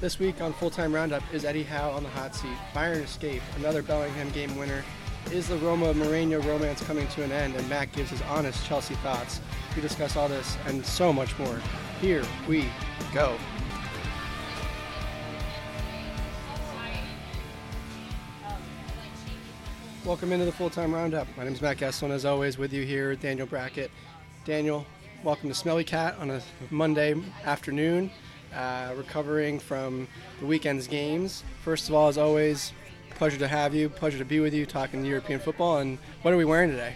This week on Full Time Roundup is Eddie Howe on the hot seat. Bayern Escape, another Bellingham game winner. Is the Roma Mourinho romance coming to an end? And Matt gives his honest Chelsea thoughts. We discuss all this and so much more. Here we go. Welcome into the Full Time Roundup. My name is Matt Gesson, as always, with you here, Daniel Brackett. Daniel, welcome to Smelly Cat on a Monday afternoon, uh, recovering from the weekend's games. First of all, as always, pleasure to have you, pleasure to be with you, talking European football. And what are we wearing today?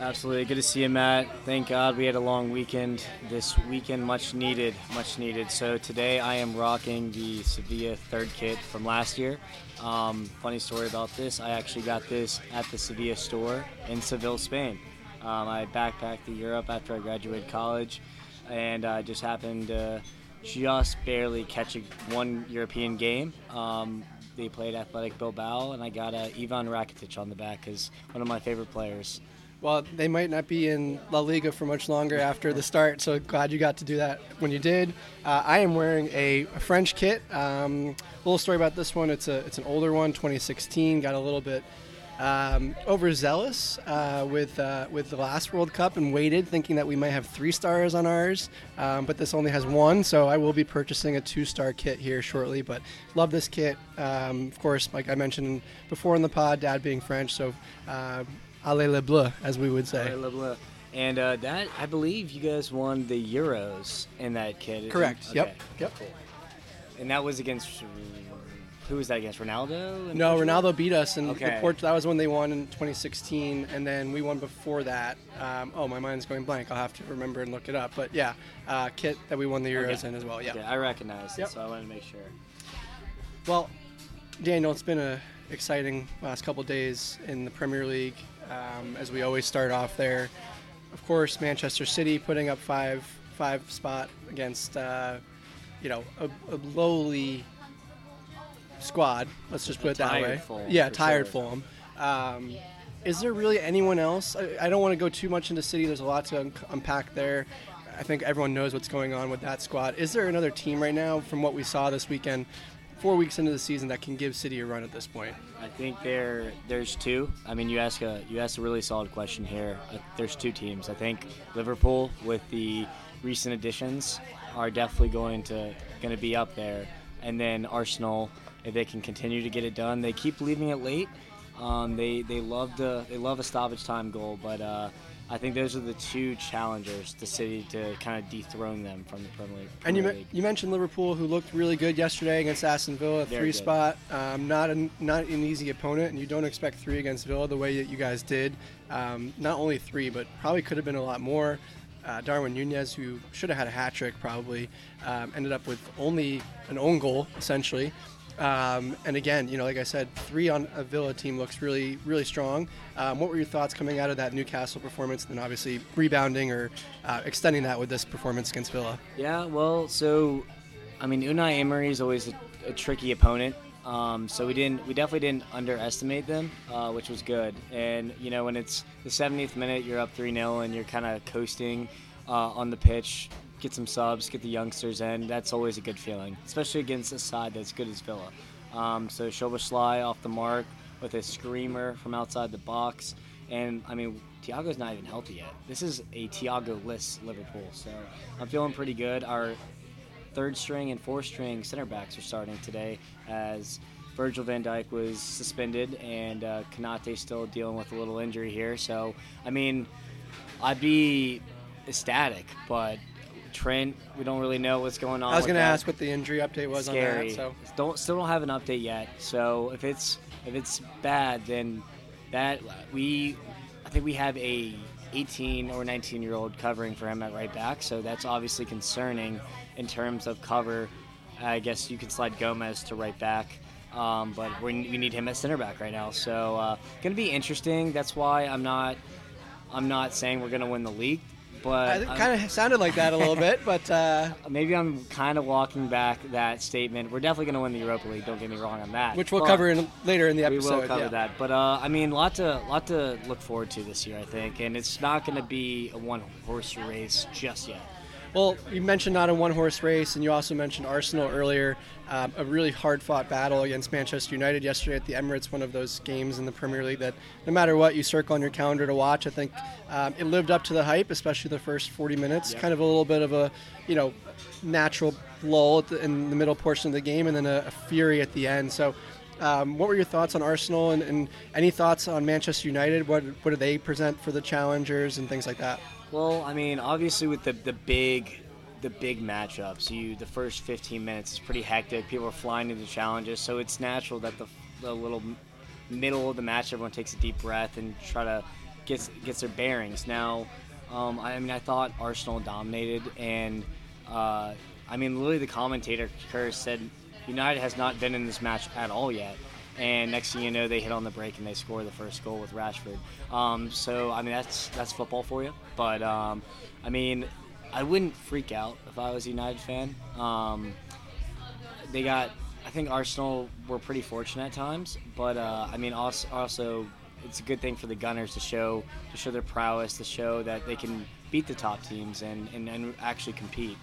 Absolutely. Good to see you, Matt. Thank God we had a long weekend this weekend, much needed, much needed. So today I am rocking the Sevilla third kit from last year. Um, funny story about this I actually got this at the Sevilla store in Seville, Spain. Um, I backpacked to Europe after I graduated college and I just happened to just barely catch a, one European game. Um, they played Athletic Bilbao, and I got uh, Ivan Rakitic on the back as one of my favorite players. Well, they might not be in La Liga for much longer after the start, so glad you got to do that when you did. Uh, I am wearing a, French kit. Um, little story about this one. It's a it's an older one, 2016. Got a little bit um, overzealous uh, with uh, with the last World Cup and waited, thinking that we might have three stars on ours, um, but this only has one. So I will be purchasing a two-star kit here shortly. But love this kit. Um, of course, like I mentioned before in the pod, Dad being French, so. Uh, Allez le bleu, as we would say. Allez le bleu. And uh, that, I believe, you guys won the Euros in that kit. Correct. Okay. Yep. Yep. Cool. And that was against who was that against? Ronaldo? No, Portugal? Ronaldo beat us, and Okay. the Port- that was when they won in 2016, and then we won before that. Um, oh, my mind's going blank. I'll have to remember and look it up. But yeah, uh, kit that we won the Euros Okay. in as well. Yeah. Okay, I recognize Yep. it, so I wanted to make sure. Well, Daniel, it's been a exciting last couple days in the Premier League. Um, as we always start off there, of course, Manchester City putting up five five spot against uh, you know a, a lowly squad. Let's just put it that way. Fulham, yeah, tired sure. Fulham. Um, is there really anyone else? I, I don't want to go too much into City. There's a lot to un- unpack there. I think everyone knows what's going on with that squad. Is there another team right now, from what we saw this weekend, four weeks into the season, that can give City a run at this point? I think there there's two. I mean, you ask a you asked a really solid question here. Uh, there's two teams. I think Liverpool with the recent additions are definitely going to going to be up there, and then Arsenal if they can continue to get it done. They keep leaving it late. Um, they they love to they love a stoppage time goal, but uh, I think those are the two challengers to City to kind of dethrone them from the Premier League. And you, me- you mentioned Liverpool, who looked really good yesterday against Aston Villa, Very three good. spot. Um, not an not an easy opponent, and you don't expect three against Villa the way that you guys did. Um, not only three, but probably could have been a lot more. Uh, Darwin Nunez, who should have had a hat trick, probably um, ended up with only an own goal essentially. Um, and again, you know, like I said, three on a Villa team looks really, really strong. Um, what were your thoughts coming out of that Newcastle performance, and then obviously rebounding or uh, extending that with this performance against Villa? Yeah, well, so I mean, Unai Emery is always a, a tricky opponent. Um, so we didn't, we definitely didn't underestimate them, uh, which was good. And you know, when it's the 70th minute, you're up three 0 and you're kind of coasting uh, on the pitch. Get some subs, get the youngsters in. That's always a good feeling, especially against a side that's good as Villa. Um, so Szoboszlai off the mark with a screamer from outside the box, and I mean, Thiago's not even healthy yet. This is a Thiago-less Liverpool, so I'm feeling pretty good. Our third string and fourth string center backs are starting today as Virgil van Dijk was suspended and uh, Konaté still dealing with a little injury here. So, I mean, I'd be ecstatic, but Trent, we don't really know what's going on. I was going to ask what the injury update was Scary. on that. So Don't still don't have an update yet. So if it's if it's bad, then that we I think we have a 18 or 19 year old covering for him at right back. So that's obviously concerning in terms of cover. I guess you could slide Gomez to right back. Um, but we we need him at center back right now, so uh, gonna be interesting. That's why I'm not, I'm not saying we're gonna win the league, but it kind of sounded like that a little bit, but uh, maybe I'm kind of walking back that statement. We're definitely going to win the Europa League. Don't get me wrong on that. which we'll But cover in, later in the episode. We will cover yeah. that. But uh, I mean, lot to lot to look forward to this year, I think. And it's not going to be a one horse race just yet. Well, you mentioned not a one horse race, and you also mentioned Arsenal earlier. Um, a really hard fought battle against Manchester United yesterday at the Emirates, one of those games in the Premier League that no matter what you circle on your calendar to watch, I think um, it lived up to the hype, especially the first 40 minutes. Yep. Kind of a little bit of a, you know, natural lull the, in the middle portion of the game and then a, a fury at the end. So, um, what were your thoughts on Arsenal and, and, any thoughts on Manchester United? What, what do they present for the challengers and things like that? Well, I mean, obviously with the the big the big matchups, you the first 15 minutes is pretty hectic. People are flying into challenges, so it's natural that the, the little middle of the match, everyone takes a deep breath and try to get gets their bearings. Now, um, I mean, I thought Arsenal dominated, and uh, I mean, literally the commentator Curse said United has not been in this match at all yet. And next thing you know, they hit on the break and they score the first goal with Rashford. Um, so I mean, that's that's football for you. But um, I mean, I wouldn't freak out if I was a United fan. Um, they got, I think Arsenal were pretty fortunate at times, but uh, I mean, also, also it's a good thing for the Gunners to show to show their prowess, to show that they can beat the top teams and, and, and actually compete.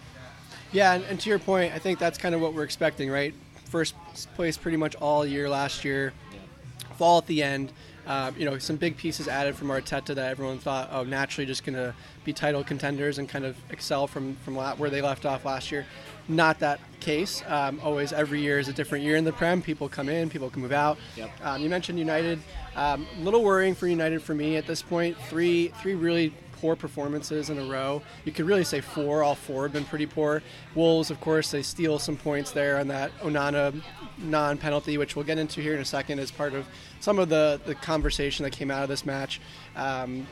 Yeah, and, and, to your point, I think that's kind of what we're expecting, right? First place pretty much all year last year, yeah. fall at the end. Uh, you know, some big pieces added from Arteta that everyone thought, oh, naturally just going to be title contenders and kind of excel from from where they left off last year. Not that case. Um, always, every year is a different year in the Prem. People come in, people can move out. Yep. Um, you mentioned United. A um, little worrying for United for me at this point. Three three really poor performances in a row. You could really say four. All four have been pretty poor. Wolves, of course, they steal some points there on that Onana non-penalty, which we'll get into here in a second as part of some of the, the conversation that came out of this match. Um,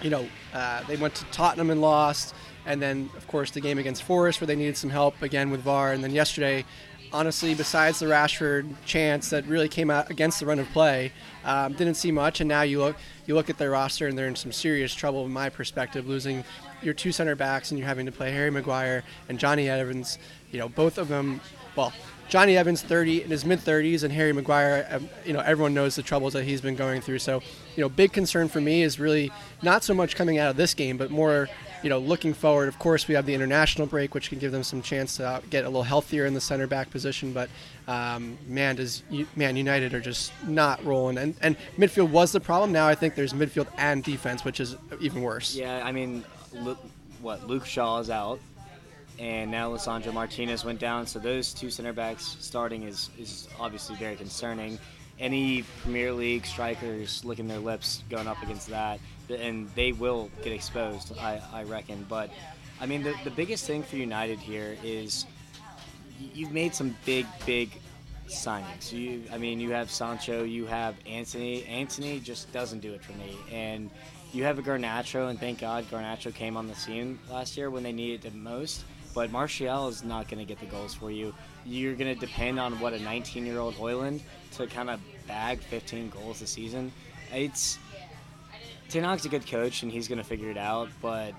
you know, uh, they went to Tottenham and lost. And then, of course, the game against Forest where they needed some help again with VAR. And then yesterday, honestly, besides the Rashford chance that really came out against the run of play, um, didn't see much. And now you look you look at their roster and they're in some serious trouble, in my perspective, losing your two center backs and you're having to play Harry Maguire and Johnny Evans. You know, both of them. Well, Johnny Evans, 30 in his mid 30s, and Harry Maguire. Um, you know, everyone knows the troubles that he's been going through. So, you know, big concern for me is really not so much coming out of this game, but more you know, looking forward, of course, we have the international break, which can give them some chance to get a little healthier in the center back position. But um, man, does man United are just not rolling, and and midfield was the problem. Now I think there's midfield and defense, which is even worse. Yeah, I mean, look, what Luke Shaw is out, and now Lisandro Martinez went down. So those two center backs starting is is obviously very concerning. Any Premier League strikers licking their lips going up against that and they will get exposed, I, I reckon. But I mean, the, the biggest thing for United here is you've made some big, big signings. You, I mean, you have Sancho, you have Antony. Antony just doesn't do it for me, and you have a Garnacho, and thank God Garnacho came on the scene last year when they needed it most. But Martial is not going to get the goals for you. You're going to depend on what a 19-year-old Højlund to kind of bag 15 goals a season. It's Ten Hag's a good coach and he's going to figure it out, but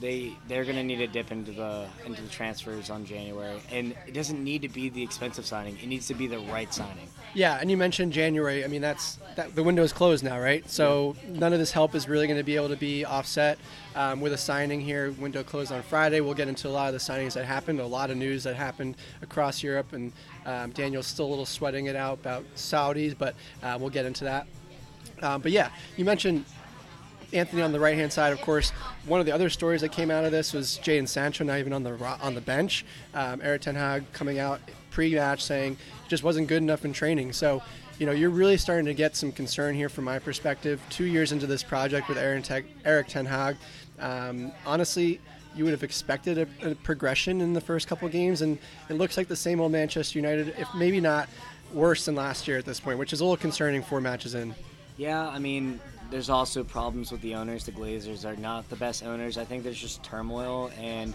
they they're going to need to dip into the into the transfers on January, and it doesn't need to be the expensive signing. It needs to be the right signing. Yeah, and you mentioned January. I mean, that's that, the window is closed now, right? So none of this help is really going to be able to be offset um, with a signing here. Window closed on Friday. We'll get into a lot of the signings that happened, a lot of news that happened across Europe, and um, Daniel's still a little sweating it out about Saudis, but uh, we'll get into that. Um, but yeah, you mentioned Antony on the right hand side, of course. One of the other stories that came out of this was Jadon Sancho not even on the on the bench. Um, Erik Ten Hag coming out pre-match saying just wasn't good enough in training. So, you know, you're really starting to get some concern here from my perspective. Two years into this project with Erik Ten Hag, um, honestly, you would have expected a, a, progression in the first couple games, and it looks like the same old Manchester United, if maybe not worse than last year at this point, which is a little concerning four matches in. Yeah, I mean, there's also problems with the owners. The Glazers are not the best owners. I think there's just turmoil, and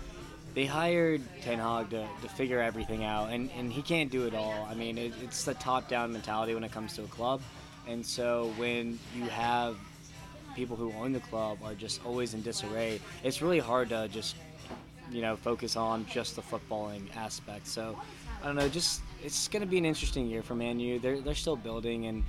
they hired Ten Hag to, to figure everything out, and, and he can't do it all. I mean, it, it's the top-down mentality when it comes to a club, and so when you have people who own the club are just always in disarray, it's really hard to just you know focus on just the footballing aspect. So I don't know, just it's going to be an interesting year for Man U. They're they're still building and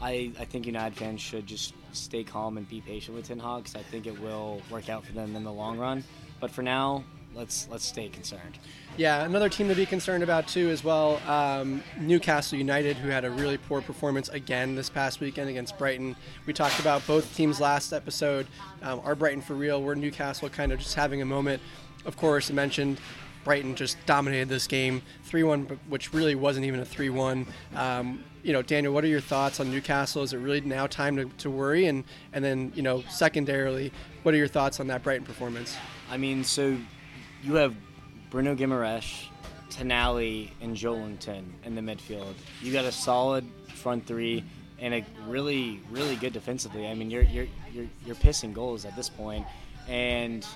I, I think United fans should just stay calm and be patient with Ten Hag because I think it will work out for them in the long run. But for now, let's let's stay concerned. Yeah, another team to be concerned about too, as well. Um, Newcastle United, who had a really poor performance again this past weekend against Brighton. We talked about both teams last episode. Um, are Brighton for real? We're Newcastle kind of just having a moment. Of course, I mentioned Brighton just dominated this game 3 1, which really wasn't even a 3 1. Um, you know, Daniel, what are your thoughts on Newcastle? Is it really now time to, to worry? And, and then, you know, secondarily, what are your thoughts on that Brighton performance? I mean, so you have Bruno Guimaraes, Tonali, and Joelinton in the midfield. You got a solid front three and a really, really good defensively. I mean, you're you're you're, you're pissing goals at this point. And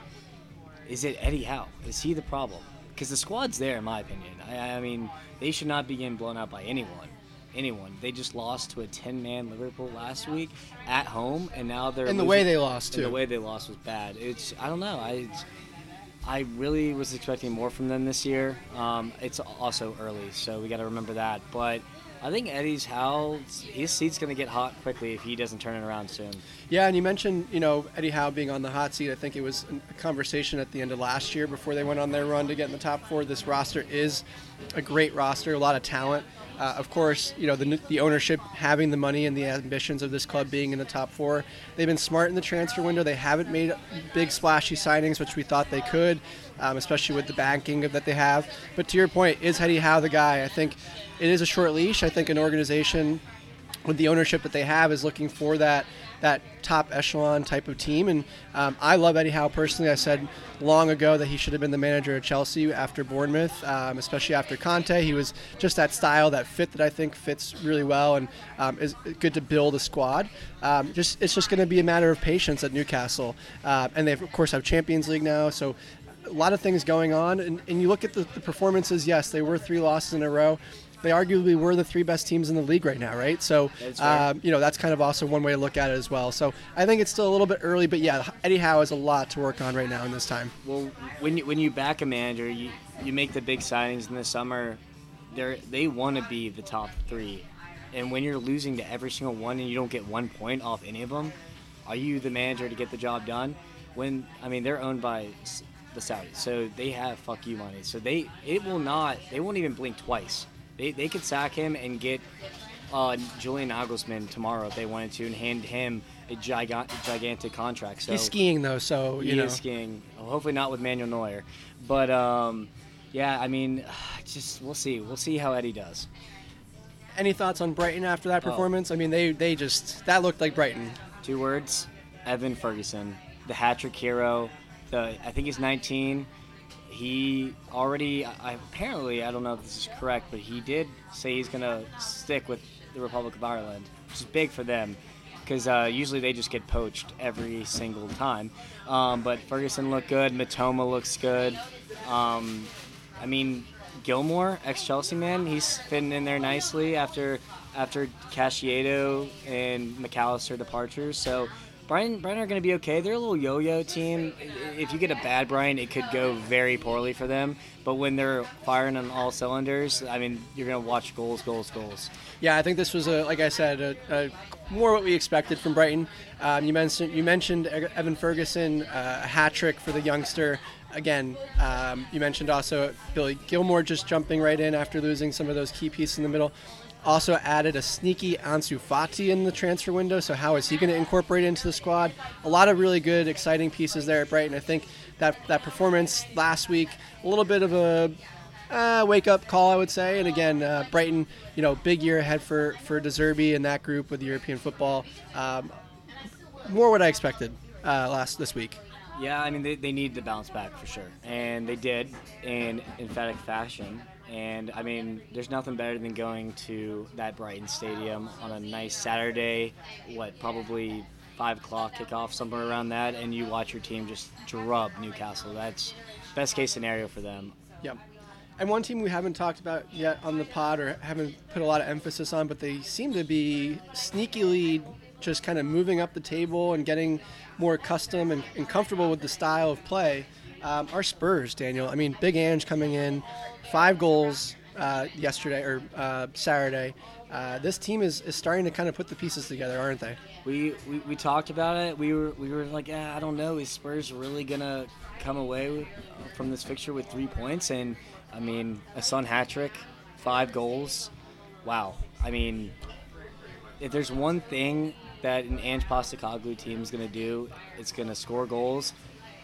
is it Eddie Howe? Is he the problem? Because the squad's there, in my opinion. I, I mean, they should not be getting blown out by anyone anyone. They just lost to a 10 man Liverpool last week at home, and now they're. And the way they lost, too. the way they lost was bad. It's I don't know. I I really was expecting more from them this year. Um, it's also early, so we got to remember that. But I think Eddie's Howe, his seat's going to get hot quickly if he doesn't turn it around soon. Yeah, and you mentioned, you know, Eddie Howe being on the hot seat. I think it was a conversation at the end of last year before they went on their run to get in the top four. This roster is a great roster, a lot of talent. Uh, of course, you know the, the ownership having the money and the ambitions of this club being in the top four. They've been smart in the transfer window. They haven't made big splashy signings, which we thought they could, um, especially with the banking that they have. But to your point, is Eddie Howe the guy? I think it is a short leash. I think an organization with the ownership that they have is looking for that that top echelon type of team. And um, I love Eddie Howe personally. I said long ago that he should have been the manager of Chelsea after Bournemouth, um, especially after Conte. He was just that style, that fit that I think fits really well and um, is good to build a squad. Um, just it's just going to be a matter of patience at Newcastle, uh, and they of course have Champions League now, so. A lot of things going on, and, and you look at the, the performances. Yes, they were three losses in a row they arguably were the three best teams in the league right now, right? So, um, you know, that's kind of also one way to look at it as well. So, I think it's still a little bit early, but yeah, Eddie Howe has a lot to work on right now in this time. Well, when you, when you back a manager, you you make the big signings in the summer. They they want to be the top three, and when you're losing to every single one and you don't get one point off any of them, are you the manager to get the job done? When I mean they're owned by the Saudis, so they have fuck you money. So they it will not they won't even blink twice they, they could sack him and get uh, Julian Nagelsmann tomorrow if they wanted to and hand him a giga- gigantic contract. So he's skiing though, so you he know. is skiing. Hopefully not with Manuel Neuer, but um, yeah, I mean, just we'll see. We'll see how Eddie does. Any thoughts on Brighton after that oh. performance? Oh. I mean, they they just that looked like Brighton. Two words: Evan Ferguson, the hat trick hero. The I think he's 19 he already I, apparently I don't know if this is correct, but he did say he's gonna stick with the Republic of Ireland, which is big for them because uh, usually they just get poached every single time. Um, but Ferguson looked good. Mitoma looks good. Um, I mean, Gilmour, ex-Chelsea man, he's fitting in there nicely after after Caicedo and Mac Allister departures. So Brian, Brian are going to be okay. They're a little yo-yo team. If you get a bad Brian, it could go very poorly for them. But when they're firing on all cylinders, I mean, you're going to watch goals, goals, goals. Yeah, I think this was a, like I said, a, a more what we expected from Brighton. Um, you mentioned you mentioned Evan Ferguson, uh, a hat trick for the youngster. Again, um, you mentioned also Billy Gilmour just jumping right in after losing some of those key pieces in the middle. Also added a sneaky Ansu Fati in the transfer window. So how is he going to incorporate into the squad? A lot of really good, exciting pieces there at Brighton. I think that that performance last week, a little bit of a uh, wake up call, I would say. And again, uh, Brighton, you know, big year ahead for for De Zerbi and that group with European football. Um, more what I expected uh, last this week. Yeah, I mean they, they need to bounce back for sure, and they did in emphatic fashion. And I mean, there's nothing better than going to that Brighton Stadium on a nice Saturday, what, probably 5 o'clock kickoff, somewhere around that, and you watch your team just drub Newcastle. That's best case scenario for them. Yep. And one team we haven't talked about yet on the pod or haven't put a lot of emphasis on, but they seem to be sneakily just kind of moving up the table and getting more accustomed and, and comfortable with the style of play. Um, our Spurs, Daniel. I mean, Big Ange coming in, five goals, uh, yesterday or uh, Saturday. Uh, this team is, is starting to kind of put the pieces together, aren't they? We, we, we talked about it. We were we were like, yeah, I don't know. Is Spurs really gonna come away with, from this fixture with three points? And I mean, a Son hat trick, five goals. Wow. I mean, if there's one thing that an Ange Postecoglou team is to do, it's to score goals,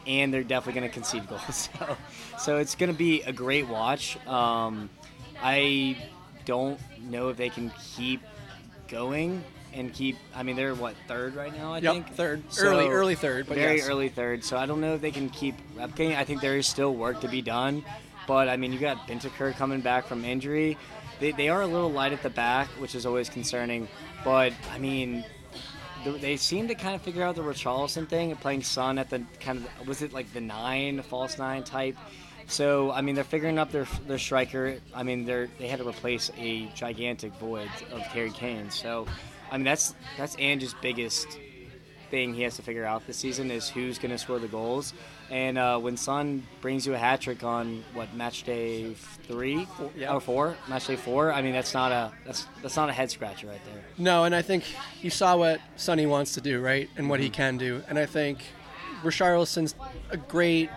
and they're definitely going to concede goals. So, so it's going to be a great watch. Um, I don't know if they can keep going and keep. I mean, they're what third right now. I Yep, think third. So, Early- early third, but very yes. early third. So I don't know if they can keep replicating. I think there is still work to be done. But I mean, you got Bentancur coming back from injury. They, they are a little light at the back, which is always concerning. But I mean, they seem to kind of figure out the Richarlison thing, and playing Son at the kind of was it like the nine, false nine type. So I mean, they're figuring out their their striker. I mean, they're they had to replace a gigantic void of Harry Kane. So I mean, that's that's Ange's biggest thing he has to figure out this season is who's going to score the goals. And uh, when Son brings you a hat trick on what match day three yeah. or four, match day four, I mean that's not a that's that's not a head scratcher right there. No, and I think you saw what Sonny wants to do, right, and what he Mm-hmm. can do. And I think Richarlison's a great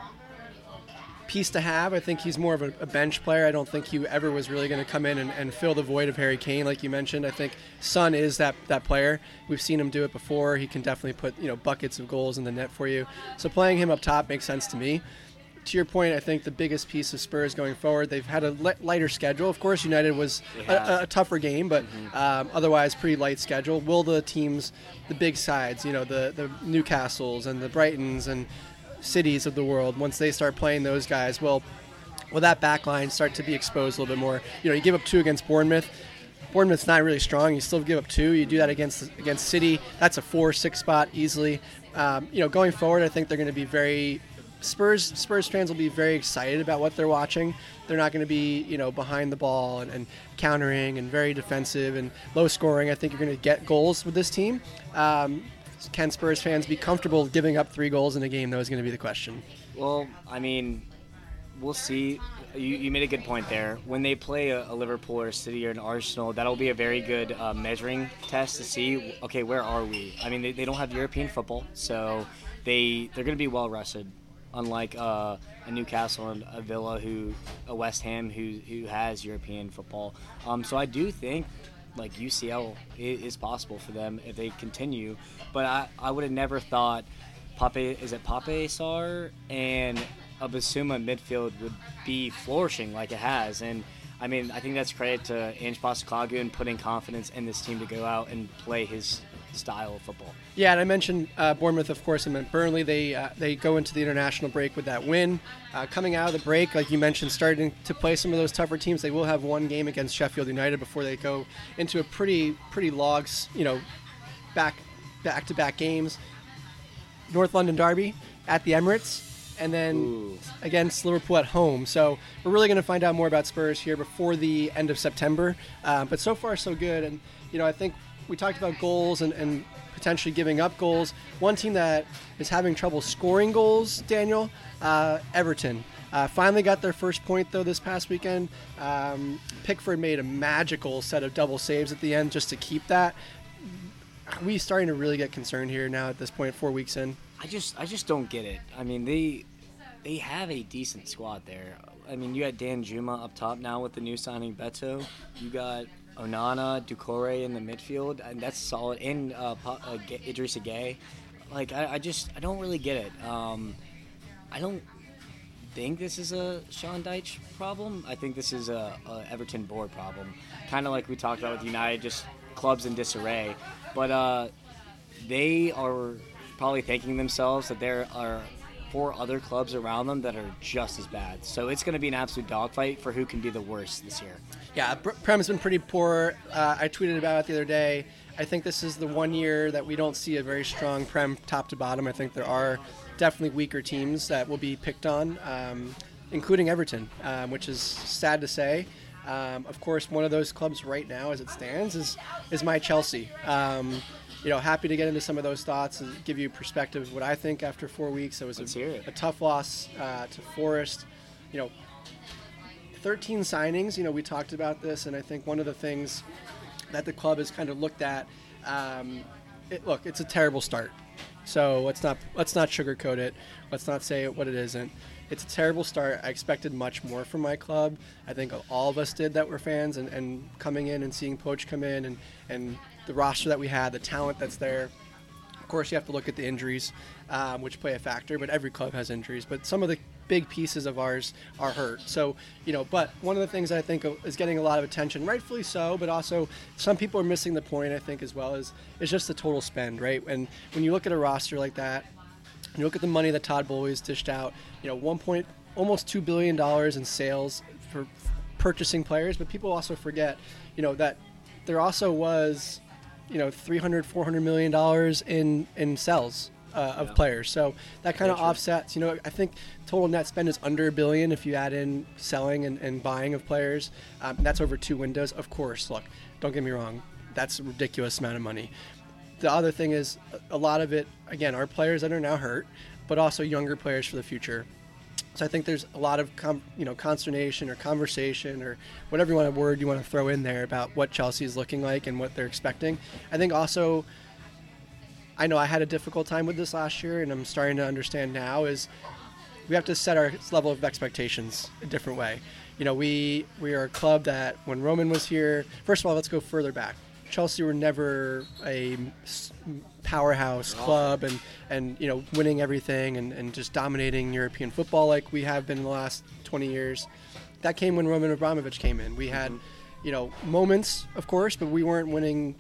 piece to have. I think he's more of a, a bench player. I don't think he ever was really going to come in and, and fill the void of Harry Kane, like you mentioned. I think Son is that that player. We've seen him do it before. He can definitely put you know buckets of goals in the net for you. So playing him up top makes sense to me. To your point, I think the biggest piece of Spurs going forward, they've had a li- lighter schedule. Of course, United was a, a tougher game, but um, otherwise pretty light schedule. Will the teams, the big sides, you know, the the Newcastles and the Brightons and cities of the world, once they start playing those guys, well, will that back line start to be exposed a little bit more? You know, you give up two against Bournemouth. Bournemouth's not really strong. You still give up two. You do that against against City. That's a four six spot easily. Um, you know, going forward, I think they're going to be very Spurs Spurs fans will be very excited about what they're watching. They're not going to be you know behind the ball and, and countering and very defensive and low scoring. I think you're going to get goals with this team. Um, can Spurs fans be comfortable giving up three goals in a game? That was going to be the question. Well, I mean, we'll see. You, you made a good point there. When they play a, a Liverpool or a City or an Arsenal, that'll be a very good uh, measuring test to see. Okay, where are we? I mean, they, they don't have European football, so they they're going to be well rested. Unlike uh, a Newcastle and a Villa, who a West Ham who who has European football. Um, so I do think like UCL is possible for them if they continue. But I, I would have never thought Pape is it Pape Sarr and a Bissouma midfield would be flourishing like it has. And I mean, I think that's credit to Ange Postecoglou and putting confidence in this team to go out and play his style of football. Yeah, and I mentioned uh, Bournemouth, of course, and meant Burnley. They uh, they go into the international break with that win. Uh, coming out of the break, like you mentioned, starting to play some of those tougher teams. They will have one game against Sheffield United before they go into a pretty pretty logs, you know, back back to back games. North London Derby at the Emirates, and then Ooh. against Liverpool at home. So we're really going to find out more about Spurs here before the end of September. Uh, but so far, so good. And you know, I think we talked about goals and, and potentially giving up goals. One team that is having trouble scoring goals, Daniel, uh, Everton. Uh, finally got their first point though this past weekend. Um, Pickford made a magical set of double saves at the end just to keep that. Are we starting to really get concerned here now at this point, four weeks in? I just I just don't get it. I mean they they have a decent squad there. I mean you got Danjuma up top now with the new signing Beto. You got Onana, Doucouré in the midfield, and that's solid. And uh, uh, Idrissa Gueye. Like I, I just I don't really get it. Um, I don't think this is a Sean Dyche problem. I think this is a, a Everton board problem. Kind of like we talked about with United, just clubs in disarray. But uh, they are probably thanking themselves that there are four other clubs around them that are just as bad. So it's going to be an absolute dogfight for who can be the worst this year. Yeah, Prem's been pretty poor. Uh, I tweeted about it the other day. I think this is the one year that we don't see a very strong Prem top to bottom. I think there are definitely weaker teams that will be picked on, um, including Everton, um, which is sad to say. Um, of course, one of those clubs right now, as it stands, is is my Chelsea. Um, you know, happy to get into some of those thoughts and give you perspective of what I think after four weeks. It was a, it. a tough loss uh, to Forest. You know, 13 signings. You know, we talked about this, and I think one of the things that the club has kind of looked at. Um, it, look, it's a terrible start. So let's not let's not sugarcoat it. Let's not say what it isn't. It's a terrible start. I expected much more from my club. I think all of us did that were fans, and, and coming in and seeing Poach come in, and, and the roster that we had, the talent that's there. Of course, you have to look at the injuries, um, which play a factor. But every club has injuries. But some of the big pieces of ours are hurt. So, you know, but one of the things I think is getting a lot of attention, rightfully so, but also some people are missing the point, I think, as well, is, is just the total spend, right? And when you look at a roster like that, you look at the money that Todd Boehly's dished out, you know, one point, almost $2 billion in sales for purchasing players, but people also forget, you know, that there also was, you know, 300, 400 million dollars in, in sales uh, of yeah. players. So that kind of offsets. You know, I think total net spend is under a billion if you add in selling and, and buying of players. Um, that's over two windows. Of course, look, don't get me wrong, that's a ridiculous amount of money. The other thing is a lot of it, again, are players that are now hurt, but also younger players for the future. So I think there's a lot of com, you know consternation or conversation or whatever you want a word you want to throw in there about what Chelsea is looking like and what they're expecting. I think also I know I had a difficult time with this last year, and I'm starting to understand now is we have to set our level of expectations a different way. You know, we we are a club that when Roman was here, first of all, let's go further back. Chelsea were never a powerhouse club and, and you know winning everything and, and just dominating European football like we have been in the last 20 years. That came when Roman Abramovich came in. We had, mm-hmm. you know, moments, of course, but we weren't winning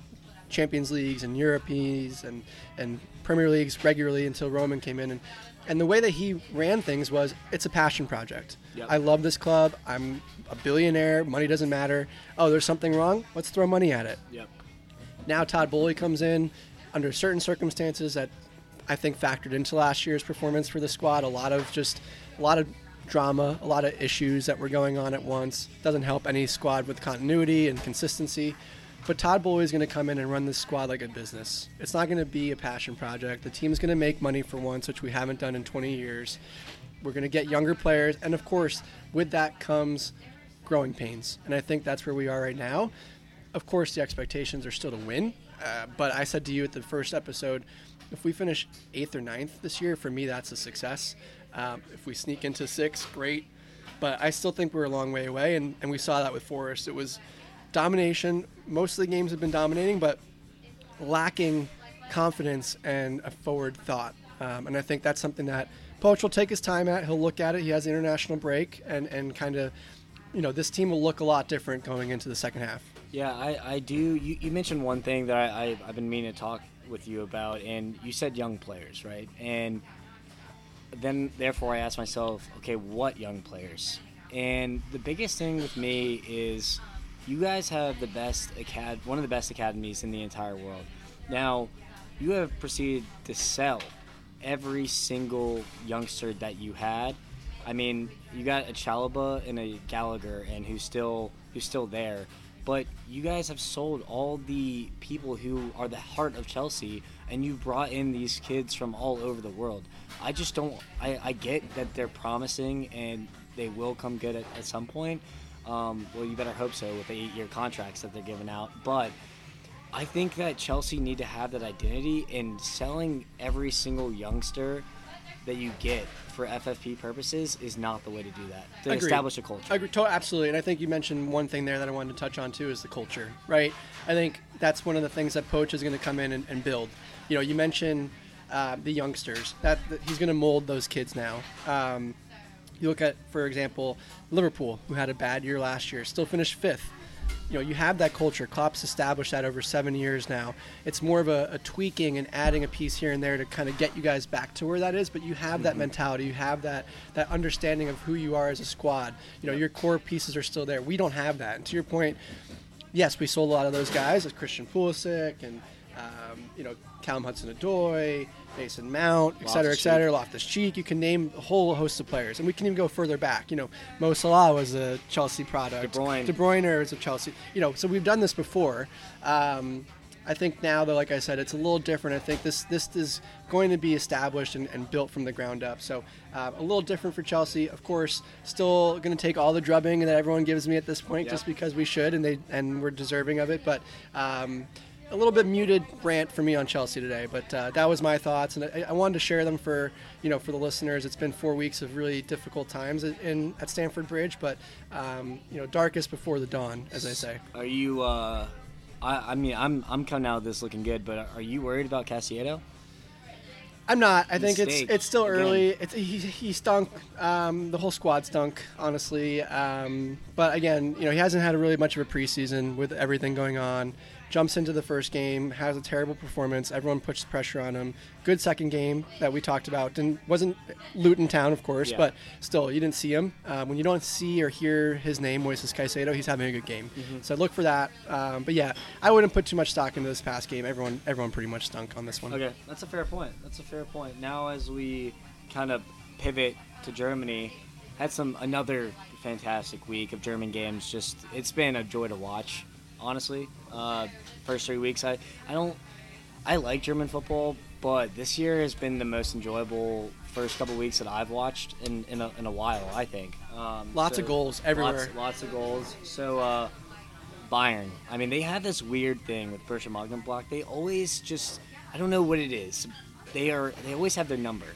Champions Leagues and Europeans and and Premier Leagues regularly until Roman came in and and the way that he ran things was it's a passion project. Yep. I love this club. I'm a billionaire. Money doesn't matter. Oh, there's something wrong. Let's throw money at it. Yep. Now Todd Boehly comes in under certain circumstances that I think factored into last year's performance for the squad. A lot of just a lot of drama, a lot of issues that were going on at once. Doesn't help any squad with continuity and consistency. But Todd Boehly is going to come in and run this squad like a business. It's not going to be a passion project. The team's going to make money for once, which we haven't done in 20 years. We're going to get younger players, and of course, with that comes growing pains. And I think that's where we are right now. Of course, the expectations are still to win. Uh, but I said to you at the first episode, if we finish eighth or ninth this year, for me, that's a success. Um, if we sneak into six, great. But I still think we're a long way away, and, and we saw that with Forest. It was domination. Most of the games have been dominating, but lacking confidence and a forward thought. Um, and I think that's something that Poach will take his time at. He'll look at it. He has international break, and, and kind of, you know, this team will look a lot different going into the second half. Yeah, I, I do. You, you mentioned one thing that I, I, I've been meaning to talk with you about, and you said young players, right? And then, therefore, I asked myself, okay, what young players? And the biggest thing with me is you guys have the best acad one of the best academies in the entire world. Now, you have proceeded to sell every single youngster that you had. I mean, you got a Chalobah and a Gallagher, and who's still who's still there. But you guys have sold all the people who are the heart of Chelsea, and you brought in these kids from all over the world. I just don't. I, I get that they're promising and they will come good at, at some point. Um, well, you better hope so with the eight-year contracts that they're giving out. But I think that Chelsea need to have that identity in selling every single youngster that you get for FFP purposes is not the way to do that. To Agreed. establish a culture. Agreed. Absolutely. And I think you mentioned one thing there that I wanted to touch on too is the culture, right? I think that's one of the things that Poach is going to come in and, and build. You know, you mentioned uh, the youngsters that, that he's going to mold those kids now. Um, you look at, for example, Liverpool, who had a bad year last year, still finished fifth. You know, you have that culture. Klopp's established that over seven years now. It's more of a, a tweaking and adding a piece here and there to kind of get you guys back to where that is. But you have mm-hmm. that mentality. You have that that understanding of who you are as a squad. You know, your core pieces are still there. We don't have that. And to your point, yes, we sold a lot of those guys, like Christian Pulisic and um, you know Callum Hudson-Odoi, Mason Mount, et cetera, et cetera, Loftus Cheek. You can name a whole host of players, and we can even go further back. You know, Mo Salah was a Chelsea product. De Bruyne. De Bruyne is a Chelsea. You know, so we've done this before. Um, I think now, though, like I said, it's a little different. I think this this is going to be established and, and built from the ground up. So uh, a little different for Chelsea. Of course, still going to take all the drubbing that everyone gives me at this point, Yeah. just because we should and they and we're deserving of it. But um, a little bit muted rant for me on Chelsea today, but uh, that was my thoughts, and I, I wanted to share them for you know for the listeners. It's been four weeks of really difficult times in, in at Stamford Bridge, but um, you know darkest before the dawn, as I say. Are you? Uh, I, I mean, I'm I'm coming out of this looking good, but are you worried about Caicedo? I'm not. I think it's it's still early. It's he, he stunk. Um, the whole squad stunk, honestly. Um, but again, you know, he hasn't had really much of a preseason with everything going on. Jumps into the first game, has a terrible performance. Everyone puts pressure on him. Good second game that we talked about. Didn't wasn't Luton Town, of course, Yeah. but still, you didn't see him. Um, when you don't see or hear his name, Moises Caicedo, he's having a good game. Mm-hmm. So look for that. Um, but yeah, I wouldn't put too much stock into this past game. Everyone everyone pretty much stunk on this one. Okay, that's a fair point. That's a fair point. Now, as we kind of pivot to Germany, had some another fantastic week of German games. Just it's been a joy to watch. Honestly, uh, first three weeks, I I don't I like German football, but this year has been the most enjoyable first couple weeks that I've watched in in a, in a while. I think um, Lots of goals everywhere. Lots, lots of goals. So. Uh, Bayern. I mean, they have this weird thing with Borussia Mönchengladbach. They always just, I don't know what it is. They are, they always have their number,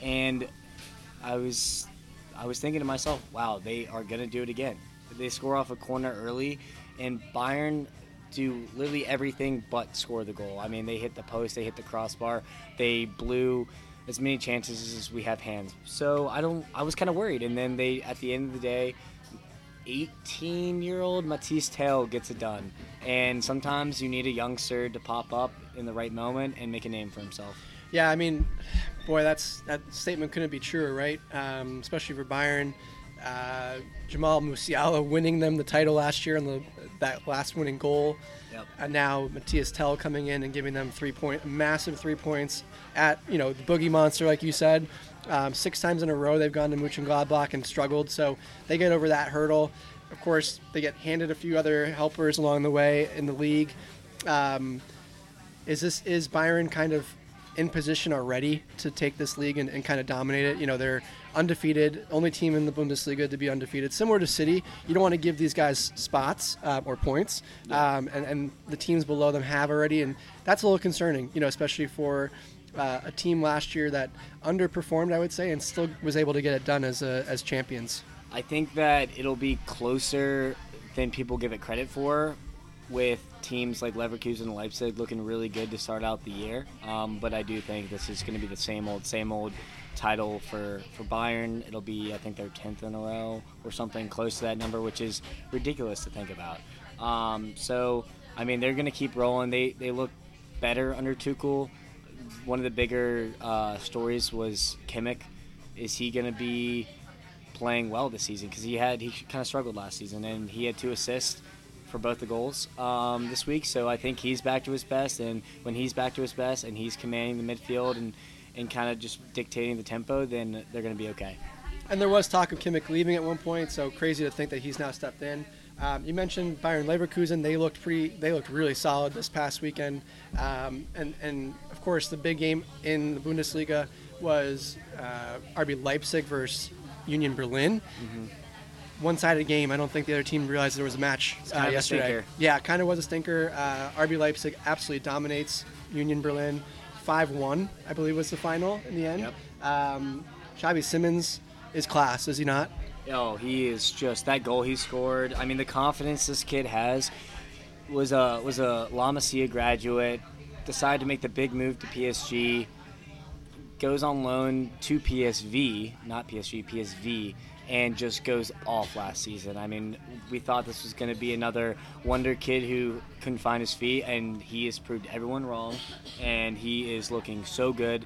and I was, I was thinking to myself, wow, they are gonna do it again. They score off a corner early, and Bayern do literally everything but score the goal. I mean, they hit the post, they hit the crossbar, they blew as many chances as we have hands. So I don't, I was kind of worried, and then they, at the end of the day, 18 year old Mathys Tel gets it done. And sometimes you need a youngster to pop up in the right moment and make a name for himself. Yeah, I mean, boy, that's that statement couldn't be truer, right? Um, especially for Bayern. Uh, Jamal Musiala winning them the title last year and the that last winning goal. Yep. And now Mathys Tel coming in and giving them three point, massive three points at you know the Boogie Monster, like you said. Um, six times in a row they've gone to Mönchengladbach and struggled, so they get over that hurdle. Of course, they get handed a few other helpers along the way in the league. Um, is this is Bayern kind of in position already to take this league and, and kind of dominate it? You know, they're undefeated, only team in the Bundesliga to be undefeated. Similar to City, you don't want to give these guys spots uh, or points, um, and, and the teams below them have already, and that's a little concerning. You know, especially for. Uh, a team last year that underperformed, I would say, and still was able to get it done as a, as champions. I think that it'll be closer than people give it credit for, with teams like Leverkusen and Leipzig looking really good to start out the year. Um, but I do think this is going to be the same old, same old title for, for Bayern. It'll be, I think, their 10th in a row or something close to that number, which is ridiculous to think about. Um, so, I mean, they're going to keep rolling. They, they look better under Tuchel. One of the bigger uh, stories was Kimmich. Is he going to be playing well this season because he had he kind of struggled last season and he had two assists for both the goals um, this week. So I think he's back to his best, and when he's back to his best and he's commanding the midfield and and kind of just dictating the tempo, then they're going to be okay. And there was talk of Kimmich leaving at one point, so crazy to think that he's now stepped in. Um, you mentioned Bayer Leverkusen; they looked pretty, they looked really solid this past weekend. Um, and and of course, the big game in the Bundesliga was uh, RB Leipzig versus Union Berlin. One-sided game. I don't think the other team realized there was a match uh, a yesterday. stinker. Yeah, kind of was a stinker. Uh, RB Leipzig absolutely dominates Union Berlin. 5-1, I believe, was the final in the end. Yep. Um, Xavi Simons is class, is he not? Oh, he is just that goal he scored. I mean, the confidence this kid has was a was a La Masia graduate. Decided to make the big move to PSG. Goes on loan to PSV, not PSG, PSV, and just goes off last season. I mean, we thought this was going to be another wonder kid who couldn't find his feet, and he has proved everyone wrong. And he is looking so good.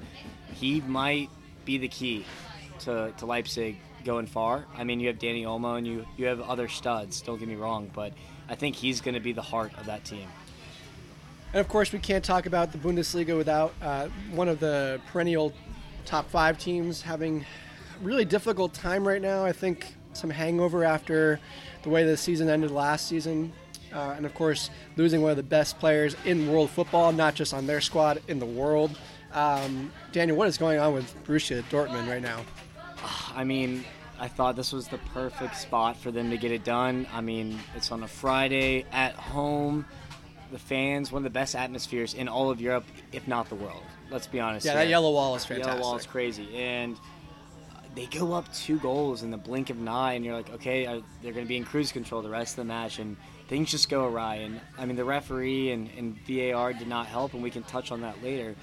He might be the key to, to Leipzig going far. I mean, you have Dani Olmo and you, you have other studs, don't get me wrong, but I think he's going to be the heart of that team. And of course, we can't talk about the Bundesliga without uh, one of the perennial top five teams having really difficult time right now. I think some hangover after the way the season ended last season. uh, and of course losing one of the best players in world football, not just on their squad in the world. Um, Daniel, what is going on with Borussia Dortmund right now? I mean, I thought this was the perfect spot for them to get it done. I mean, it's on a Friday at home. The fans, one of the best atmospheres in all of Europe, if not the world. Let's be honest. Yeah, here. that yellow wall is fantastic. Yellow wall is crazy, and they go up two goals in the blink of an eye, and you're like, okay, uh, they're going to be in cruise control the rest of the match, and things just go awry. And I mean, the referee and, and VAR did not help, and we can touch on that later.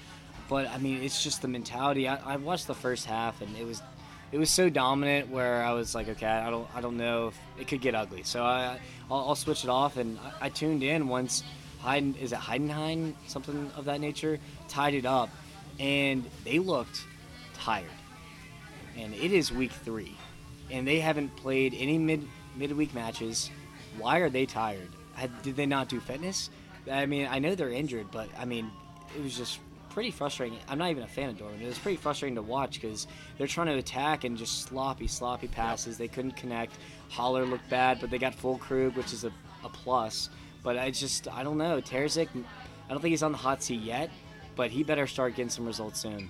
But I mean, it's just the mentality. I, I watched the first half, and it was it was so dominant where I was like, okay, I don't, I don't know if it could get ugly. So I, I'll, I'll switch it off, and I, I tuned in once. Heiden, is it Heidenheim, something of that nature, tied it up, and they looked tired. And it is week three, and they haven't played any mid midweek matches. Why are they tired? Had, did they not do fitness? I mean, I know they're injured, but I mean, it was just pretty frustrating. I'm not even a fan of Dortmund. It was pretty frustrating to watch because they're trying to attack and just sloppy, sloppy passes. They couldn't connect. Haller looked bad, but they got Füllkrug, which is a, a plus. But I just, I don't know. Terzic, I don't think he's on the hot seat yet, but he better start getting some results soon.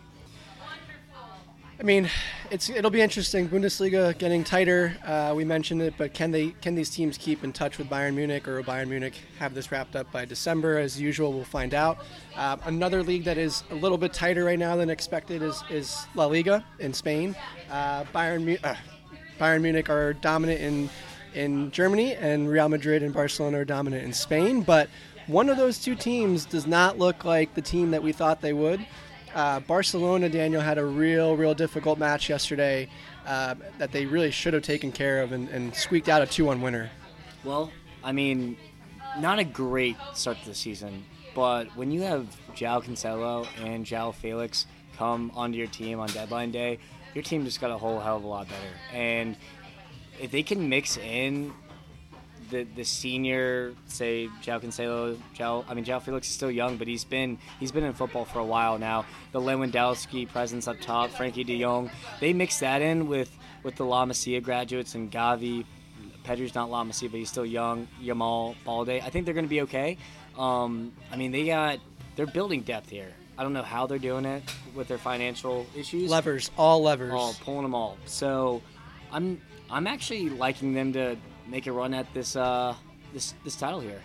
I mean, it's it'll be interesting. Bundesliga getting tighter. Uh, we mentioned it, but can they can these teams keep in touch with Bayern Munich, or will Bayern Munich have this wrapped up by December? As usual, we'll find out. Uh, another league that is a little bit tighter right now than expected is is La Liga in Spain. Uh, Bayern uh, Bayern Munich are dominant in in Germany, and Real Madrid and Barcelona are dominant in Spain. But one of those two teams does not look like the team that we thought they would. Uh, Barcelona, Daniel, had a real, real difficult match yesterday uh, that they really should have taken care of and, and squeaked out a 2 1 winner. Well, I mean, not a great start to the season, but when you have João Cancelo and João Felix come onto your team on deadline day, your team just got a whole hell of a lot better. And if they can mix in the the senior, say João Cancelo, João, I mean João Felix is still young, but he's been he's been in football for a while now. The Lewandowski presence up top, Frenkie De Jong, they mix that in with with the La Masia graduates and Gavi. Pedri's not La Masia, but he's still young. Yamal, Balde. I think they're going to be okay. Um, I mean, they got they're building depth here. I don't know how they're doing it with their financial issues. Levers, all levers. All pulling them all. So, I'm I'm actually liking them to make a run at this uh, this this title here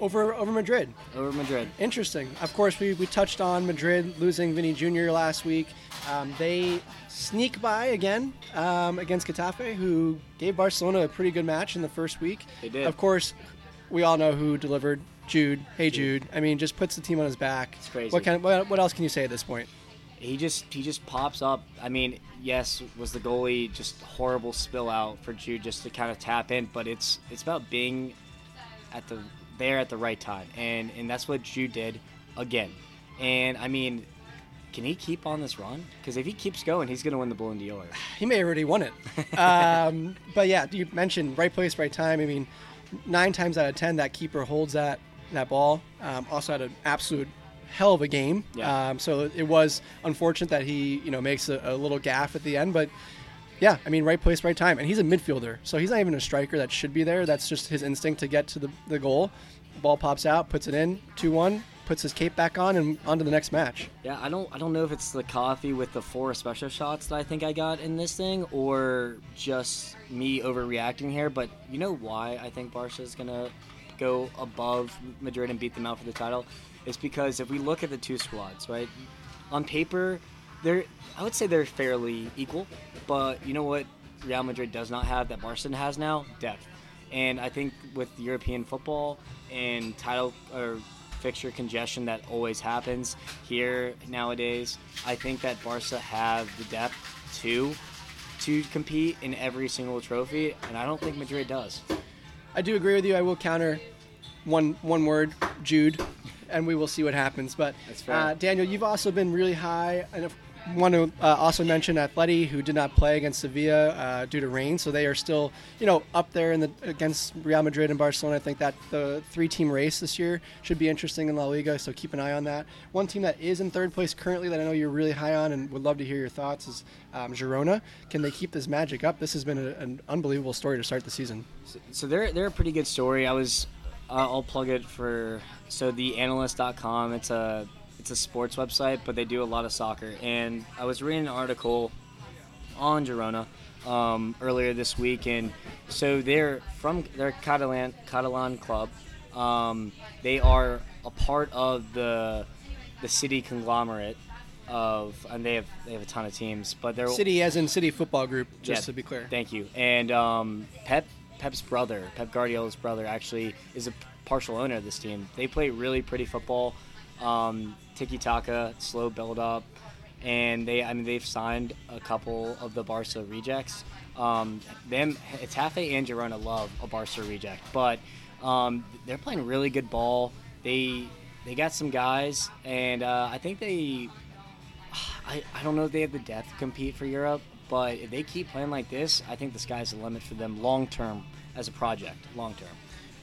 over over Madrid. over Madrid. Interesting. Of course, we, we touched on Madrid losing Vinny Jr. last week. Um, they sneak by again um, against Getafe, who gave Barcelona a pretty good match in the first week. They did. Of course, we all know who delivered. Jude. Hey, Jude. I mean, just puts the team on his back. It's crazy. What kind? What, what else can you say at this point? He just he just pops up. I mean, yes, was the goalie just horrible spill out for Jude just to kind of tap in, but it's it's about being at the there at the right time, and and that's what Jude did again. And I mean, can he keep on this run? Because if he keeps going, he's going to win the Ballon d'Or. He may already won it. um, but yeah, you mentioned right place, right time. I mean, nine times out of ten, that keeper holds that that ball. Um, also had an absolute hell of a game. Yeah. Um, so it was unfortunate that he, you know, makes a, a little gaff at the end, but. Yeah, I mean, right place, right time, and he's a midfielder, so he's not even a striker that should be there. That's just his instinct to get to the, the goal. Ball pops out, puts it in, two one, puts his cape back on, and on to the next match. Yeah, I don't I don't know if it's the coffee with the four special shots that I think I got in this thing or just me overreacting here, but you know why I think Barca is going to go above Madrid and beat them out for the title? It's because if we look at the two squads, right? On paper, they're I would say they're fairly equal, but you know what Real Madrid does not have that Barca has now? Depth. And I think with European football and title or fixture congestion that always happens here nowadays, I think that Barca have the depth to to compete in every single trophy, and I don't think Madrid does. I do agree with you. I will counter one one word, Jude, and we will see what happens. But That's uh, Daniel, you've also been really high, and if, want to uh, also mention Atleti, who did not play against Sevilla uh, due to rain, so they are still, you know, up there in the against Real Madrid and Barcelona. I think that the three-team race this year should be interesting in La Liga, so keep an eye on that. One team that is in third place currently that I know you're really high on and would love to hear your thoughts is um, Girona. Can they keep this magic up? This has been a, an unbelievable story to start the season. So, so they're they're a pretty good story. I was Uh, I'll plug it for so the analyst.com. It's a it's a sports website, but they do a lot of soccer. And I was reading an article on Girona um, earlier this week, and so they're from their Catalan Catalan club. Um, they are a part of the the city conglomerate of, and they have they have a ton of teams, but they're City, as in City Football Group, just Yeah, to be clear. Thank you. And um, Pep Pep's brother, Pep Guardiola's brother, actually is a partial owner of this team. They play really pretty football, um, tiki taka, slow build up, and they I mean they've signed a couple of the Barca rejects. Um, them it's Hafe and Girona love a Barca reject, but um, they're playing really good ball. They they got some guys, and uh, I think they I, I don't know if they have the depth to compete for Europe, but if they keep playing like this, I think the sky's the limit for them long term as a project. Long term.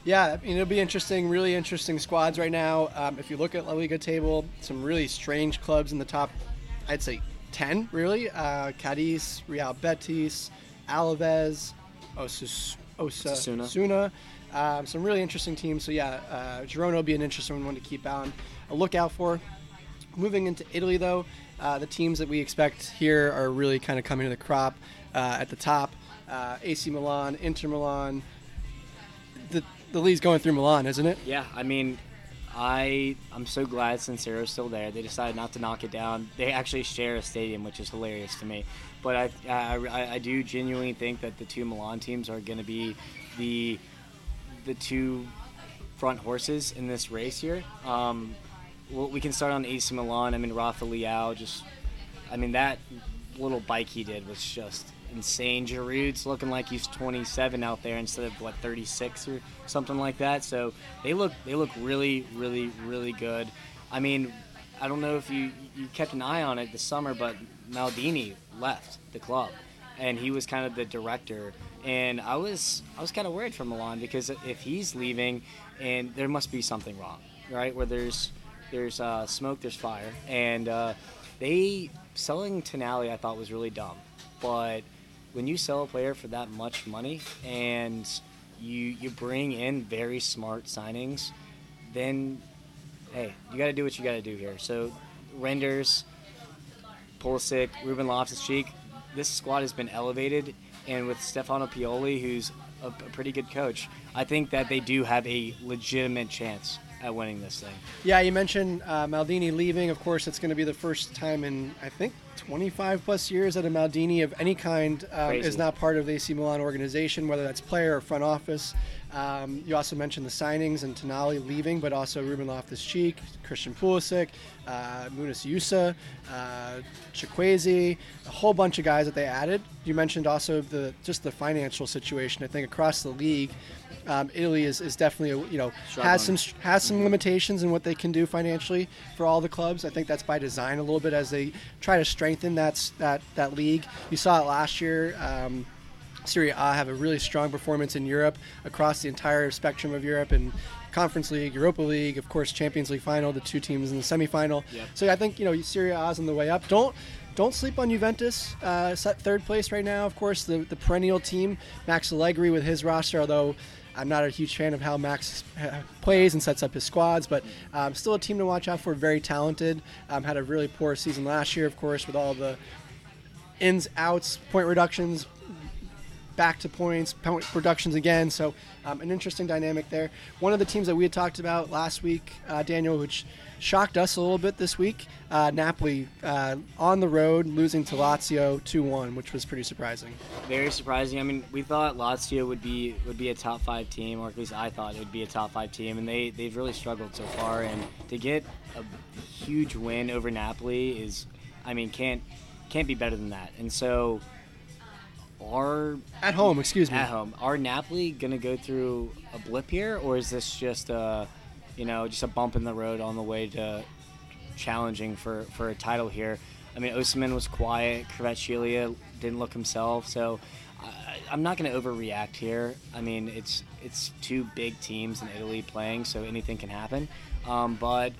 Yeah, I mean, it'll be interesting. Really interesting squads right now. Um, if you look at La Liga table, some really strange clubs in the top. I'd say ten, really. Uh, Cadiz, Real Betis, Alaves, Osus, Osasuna. Osasuna. Um, some really interesting teams. So yeah, uh, Girona will be an interesting one to keep on a lookout for. Moving into Italy, though, uh, the teams that we expect here are really kind of coming to the crop uh, at the top. Uh, AC Milan, Inter Milan. The the league's going through Milan, isn't it? Yeah, I mean, I I'm so glad San Siro's still there. They decided not to knock it down. They actually share a stadium, which is hilarious to me. But I I, I, I do genuinely think that the two Milan teams are going to be the the two front horses in this race here. Um, well, we can start on AC Milan. I mean, Rafa Leao just, I mean, that little bike he did was just insane. Giroud's looking like he's 27 out there instead of what 36 or something like that. So they look they look really really really good. I mean, I don't know if you you kept an eye on it this summer, but Maldini left the club, and he was kind of the director. And I was I was kind of worried for Milan because if he's leaving, and there must be something wrong, right? Where there's there's uh, smoke, there's fire, and uh, they selling Tonali I thought was really dumb, but when you sell a player for that much money and you you bring in very smart signings, then hey, you got to do what you got to do here. So Reijnders, Pulisic, Ruben Loftus-Cheek, this squad has been elevated, and with Stefano Pioli, who's a, a pretty good coach, I think that they do have a legitimate chance at winning this thing. Yeah, you mentioned uh, Maldini leaving. Of course, it's going to be the first time in I think 25 plus years at a Maldini of any kind um, is not part of the AC Milan organization, whether that's player or front office. Um, you also mentioned the signings and Tonali leaving, but also Ruben Loftus-Cheek, Christian Pulisic, uh, Munis Yusa, uh, a whole bunch of guys that they added. You mentioned also the just the financial situation. I think across the league, um, Italy is, is definitely you know has some has some limitations in what they can do financially for all the clubs. I think that's by design a little bit as they try to strengthen that that that league. You saw it last year. Um, Serie A have a really strong performance in Europe across the entire spectrum of Europe and Conference League, Europa League, of course, Champions League final, the two teams in the semifinal. Yep. So I think you know Serie A is on the way up. Don't don't sleep on Juventus. Uh, set third place right now. Of course, the the perennial team, Max Allegri with his roster. Although I'm not a huge fan of how Max plays and sets up his squads, but um, still a team to watch out for. Very talented. Um, had a really poor season last year, of course, with all the ins, outs, point reductions, back to points, point reductions again. So um, an interesting dynamic there. One of the teams that we had talked about last week, uh, Daniel, which shocked us a little bit this week, uh, Napoli uh, on the road losing to Lazio 2-1, which was pretty surprising. Very surprising. I mean, we thought Lazio would be would be a top five team, or at least I thought it would be a top five team, and they they've really struggled so far. And to get a huge win over Napoli is, I mean, can't can't be better than that. And so, are At home, excuse me. at home are Napoli gonna go through a blip here, or is this just a, you know, just a bump in the road on the way to challenging for for a title here? I mean, Osimhen was quiet. Kvaratskhelia didn't look himself, so I, I'm not going to overreact here. I mean, it's it's two big teams in Italy playing, so anything can happen. Um, but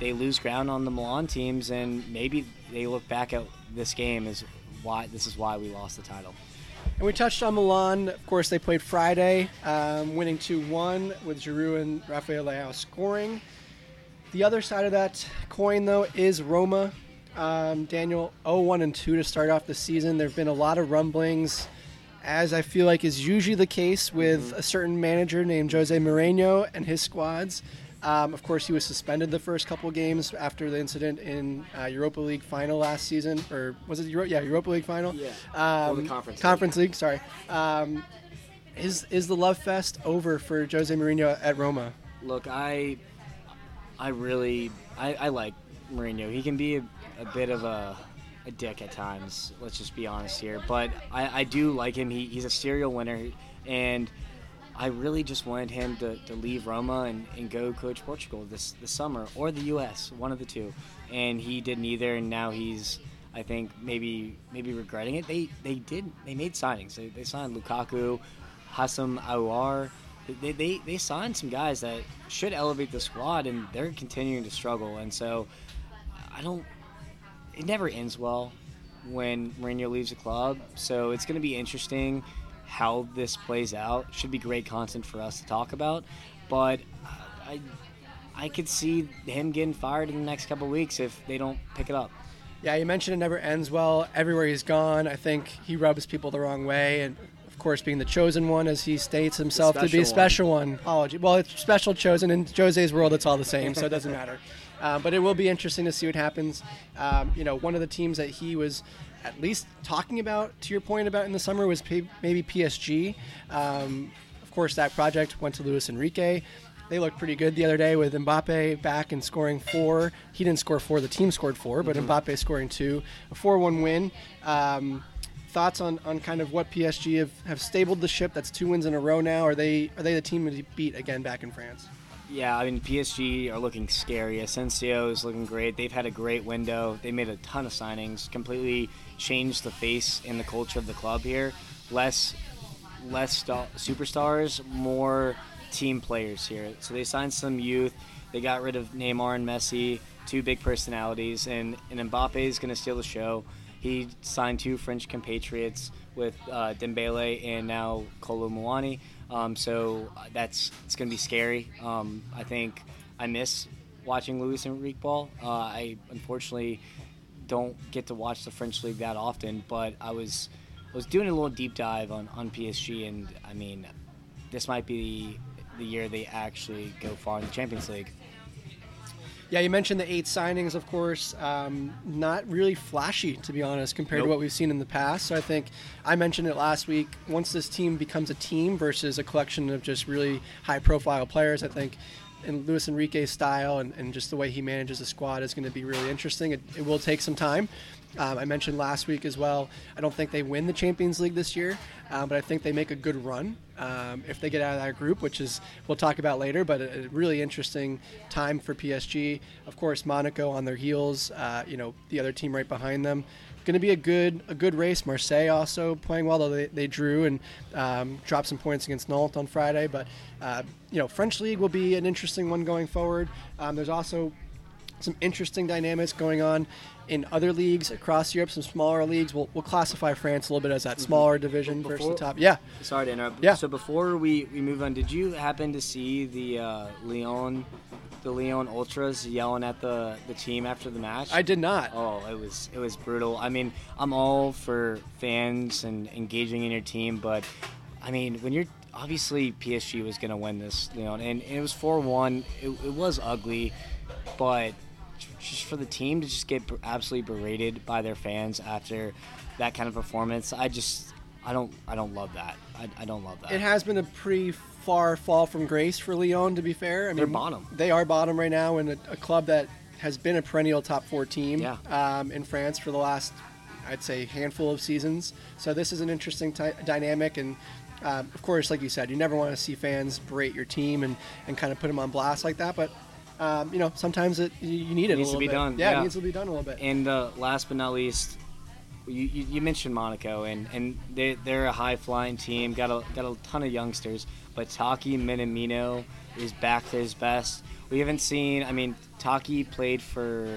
they lose ground on the Milan teams, and maybe they look back at this game as why this is why we lost the title. And we touched on Milan. Of course, they played Friday, um, winning 2 1 with Giroud and Rafael Leao scoring. The other side of that coin, though, is Roma. Um, Daniel 0 1 and 2 to start off the season. There have been a lot of rumblings, as I feel like is usually the case with a certain manager named Jose Mourinho and his squads. Um, of course, he was suspended the first couple games after the incident in uh, Europa League final last season, or was it Euro- yeah Europa League final? Yeah. Um, Or the Conference League. Conference League. Sorry. Um, is is the love fest over for Jose Mourinho at Roma? Look, I, I really, I, I like Mourinho. He can be a, a bit of a, a dick at times. Let's just be honest here. But I, I do like him. He, he's a serial winner, and I really just wanted him to, to leave Roma and, and go coach Portugal this this summer or the U.S. One of the two. And he didn't either, and now he's. I think maybe maybe regretting it. They they did they made signings. They, they signed Lukaku, Houssem Aouar. They, they, they signed some guys that should elevate the squad, and they're continuing to struggle. And so, I don't. It never ends well when Mourinho leaves a club. So it's going to be interesting how this plays out. Should be great content for us to talk about. But I, I could see him getting fired in the next couple weeks if they don't pick it up. Yeah, you mentioned it never ends well. Everywhere he's gone, I think he rubs people the wrong way, and of course, being the chosen one, as he states himself to be a special special one. Apology. Well, it's special, chosen. In Jose's world, it's all the same, so it doesn't matter. Uh, but it will be interesting to see what happens. Um, you know, one of the teams that he was at least talking about, to your point about in the summer, was P- maybe PSG. Um, of course, that project went to Luis Enrique. They looked pretty good the other day with Mbappe back and scoring four. He didn't score four; the team scored four, but Mbappe scoring two. A four-one win. Um, thoughts on, on kind of what PSG have, have stabled the ship? That's two wins in a row now. Are they are they the team to beat again back in France? Yeah, I mean PSG are looking scary. Asensio is looking great. They've had a great window. They made a ton of signings, completely changed the face and the culture of the club here. Less, less sta- superstars, more team players here. So they signed some youth. They got rid of Neymar and Messi, two big personalities, and and Mbappe is going to steal the show. He signed two French compatriots with uh, Dembele and now Kolo Muani. Um, so uh, that's it's going to be scary. Um, I think I miss watching Luis Enrique ball. Uh, I unfortunately don't get to watch the French league that often, but I was I was doing a little deep dive on, on PSG, and I mean, this might be the, the year they actually go far in the Champions League. Yeah, you mentioned the eight signings, of course. Um, not really flashy, to be honest, compared to what we've seen in the past. So I think I mentioned it last week. Once this team becomes a team versus a collection of just really high-profile players, I think in Luis Enrique's style and, and just the way he manages the squad is going to be really interesting. It, it will take some time. Um, I mentioned last week as well. I don't think they win the Champions League this year, um, but I think they make a good run um, if they get out of that group, which is we'll talk about later. But a, a really interesting time for PSG. Of course, Monaco on their heels. Uh, you know, the other team right behind them. Going to be a good a good race. Marseille also playing well, though they, they drew and um, dropped some points against Nantes on Friday. But uh, you know, French league will be an interesting one going forward. Um, there's also some interesting dynamics going on in other leagues across Europe, some smaller leagues. We'll, we'll classify France a little bit as that smaller division versus the top. Yeah. Sorry to interrupt. Yeah. So before we, we move on, did you happen to see the uh, Lyon, the Lyon Ultras yelling at the, the team after the match? I did not. Oh, it was it was brutal. I mean, I'm all for fans and engaging in your team, but I mean, when you're obviously PSG was going to win this, Lyon, and, and it was four one. It, it was ugly, but just for the team to just get absolutely berated by their fans after that kind of performance, I just I don't I don't love that. I, I don't love that. It has been a pretty far fall from grace for Lyon, to be fair. I mean, They're bottom. They are bottom right now, and a, a club that has been a perennial top four team Yeah. um, in France for the last, I'd say, handful of seasons. So this is an interesting ty- dynamic, and um, of course, like you said, you never want to see fans berate your team and, and kind of put them on blast like that. But um, you know, sometimes it you, need it. Needs a to be bit. done, Yeah, yeah. it needs to be done a little bit. And uh, last but not least, you, you, you mentioned Monaco, and, and they, they're a high flying team. Got a got a ton of youngsters, but Taki Minamino is back to his best. We haven't seen. I mean, Taki played for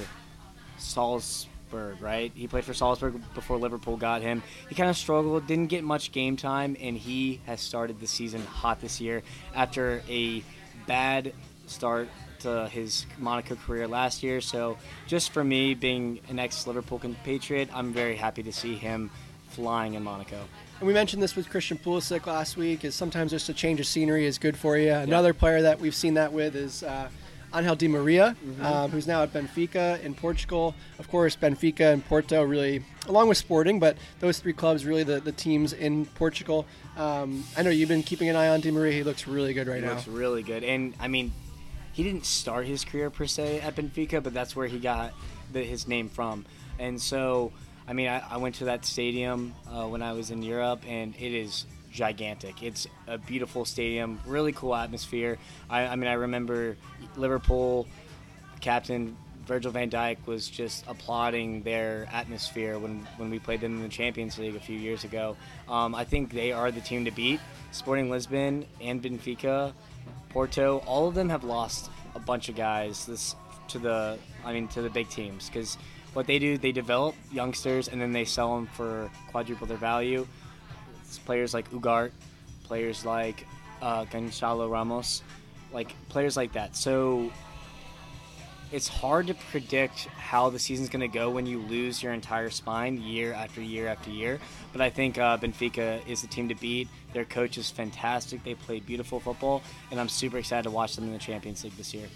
Salzburg, right? He played for Salzburg before Liverpool got him. He kind of struggled, didn't get much game time, and he has started the season hot this year after a bad start to his Monaco career last year. So, just for me, being an ex Liverpool compatriot, I'm very happy to see him flying in Monaco. And we mentioned this with Christian Pulisic last week. Is sometimes just a change of scenery is good for you. Another player that we've seen that with is uh, Angel Di Maria, Mm-hmm. um, who's now at Benfica in Portugal. Of course, Benfica and Porto really, along with Sporting, but those three clubs really the, the teams in Portugal. Um, I know you've been keeping an eye on Di Maria. He looks really good right He now. looks really good. And I mean, he didn't start his career per se at Benfica, but that's where he got the, his name from. And so, I mean, I, I went to that stadium uh, when I was in Europe, and it is gigantic. It's a beautiful stadium, really cool atmosphere. I, I mean, I remember Liverpool captain Virgil van Dijk was just applauding their atmosphere when, when we played them in the Champions League a few years ago. Um, I think they are the team to beat. Sporting Lisbon and Benfica, Porto, all of them have lost a bunch of guys this to the I mean to the big teams because what they do they develop youngsters and then they sell them for quadruple their value. It's players like Ugart, players like uh, Gonzalo Ramos, like players like that. So it's hard to predict how the season's going to go when you lose your entire spine year after year after year. But I think uh, Benfica is the team to beat. Their coach is fantastic. They play beautiful football, and I'm super excited to watch them in the Champions League this year.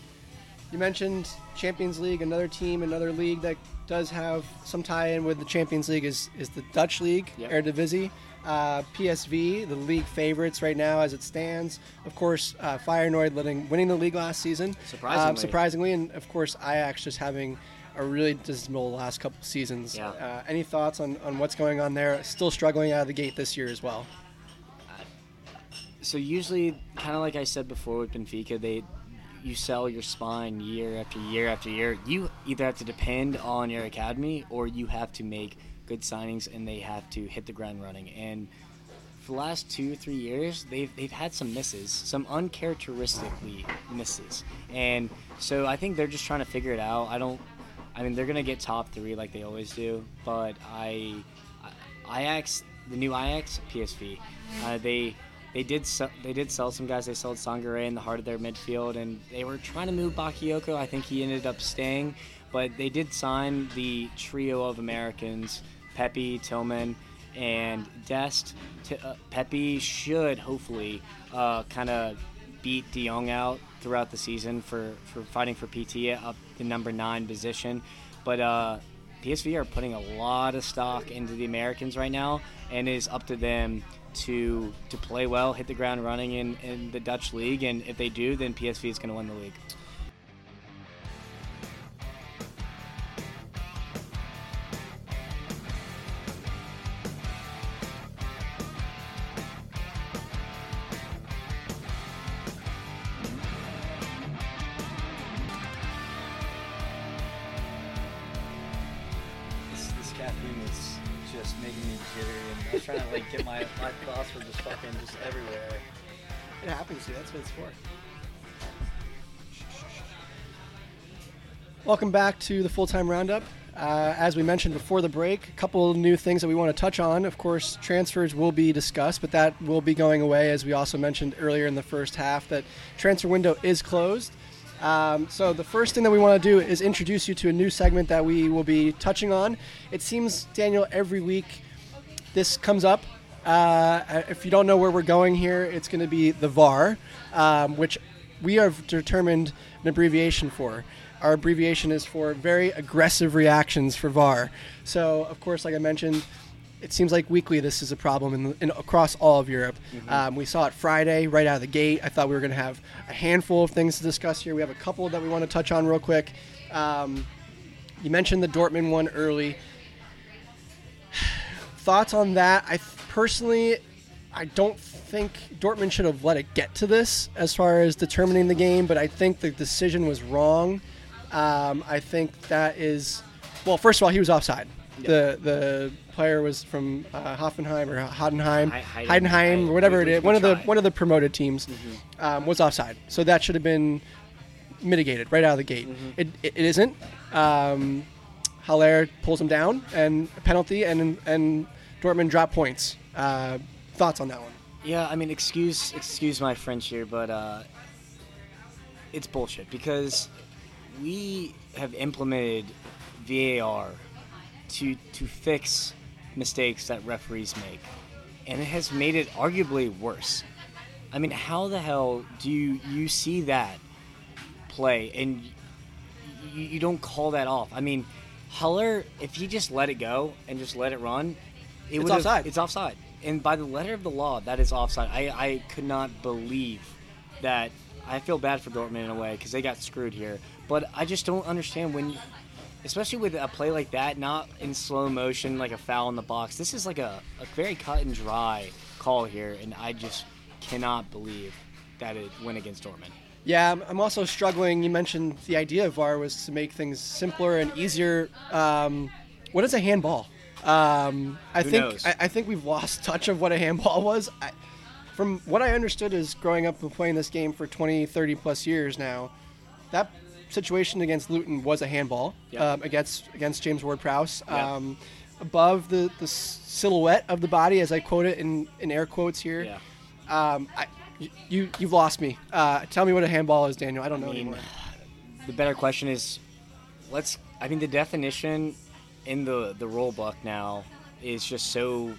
You mentioned Champions League, another team, another league that does have some tie-in with the Champions League is, is the Dutch league, Yep. Eredivisie. Uh, PSV, the league favorites right now as it stands. Of course, uh, Feyenoord letting, winning the league last season. Surprisingly. Um, surprisingly, and of course, Ajax just having a really dismal last couple seasons. Yeah. Uh, any thoughts on, on what's going on there? Still struggling out of the gate this year as well. So usually, kind of like I said before with Benfica, they you sell your spine year after year after year. You either have to depend on your academy or you have to make good signings and they have to hit the ground running. And for the last two three years, they've they've had some misses, some uncharacteristically misses. And so I think they're just trying to figure it out. I don't. I mean, they're gonna get top three like they always do, but I, I Ajax, the new Ajax, PSV, uh, they they did sell, they did sell some guys. They sold Sangare in the heart of their midfield, and they were trying to move Bakayoko. I think he ended up staying, but they did sign the trio of Americans: Pepi, Tillman, and Dest. Uh, Pepi should hopefully uh, kind of beat De Jong out throughout the season for, for fighting for PT up the number nine position. But uh, PSV are putting a lot of stock into the Americans right now, and it is up to them to to play well, hit the ground running in, in the Dutch league, and if they do, then PSV is going to win the league. What it's for. Welcome back to the full time roundup. Uh, as we mentioned before the break, a couple new things that we want to touch on. Of course, transfers will be discussed, but that will be going away, as we also mentioned earlier in the first half, that transfer window is closed. Um, so the first thing that we want to do is introduce you to a new segment that we will be touching on. It seems, Daniel, every week this comes up. Uh, if you don't know where we're going here, it's going to be the VAR, um, which we have determined an abbreviation for. Our abbreviation is for very aggressive reactions for VAR. So, of course, like I mentioned, it seems like weekly this is a problem in, in across all of Europe. Um, we saw it Friday right out of the gate. I thought we were going to have a handful of things to discuss here. We have a couple that we want to touch on real quick. Um, you mentioned the Dortmund one early thoughts on that? I th- personally, I don't think Dortmund should have let it get to this as far as determining the game, but I think the decision was wrong. Um, I think that is, well, first of all, he was offside. The the player was from uh, Hoffenheim or Heidenheim, Hei- Heiden- Heidenheim, Heiden- or whatever it is. One of the one of the promoted teams um, was offside, so that should have been mitigated right out of the gate. It, it, it isn't. Um, Haller pulls him down and penalty, and and Dortmund drop points. Uh, thoughts on that one? Yeah, I mean, excuse excuse my French here, but uh, it's bullshit because we have implemented VAR to to fix mistakes that referees make, and it has made it arguably worse. I mean, how the hell do you you see that play and you, you don't call that off? I mean, Haller, if he just let it go and just let it run, it It's offside. It's offside, and by the letter of the law, that is offside. I I could not believe that. I feel bad for Dortmund in a way because they got screwed here, but I just don't understand when. You, especially with a play like that, not in slow motion, like a foul in the box. This is like a, a very cut and dry call here, and I just cannot believe that it went against Dortmund. Yeah, I'm, I'm also struggling. You mentioned the idea of VAR was to make things simpler and easier. Um, what is a handball? Um, I Who think? I, I think we've lost touch of what a handball was. I, from what I understood is growing up and playing this game for 20, 30 plus years now, that situation against Luton was a handball um, against against James Ward-Prowse. Um, above the, the silhouette of the body, as I quote it in, in air quotes here. Yeah. Um, I, you you've lost me. Uh, tell me what a handball is, Daniel. I don't know mean, anymore. the better question is, let's. I mean, the definition in the the rule book now is just so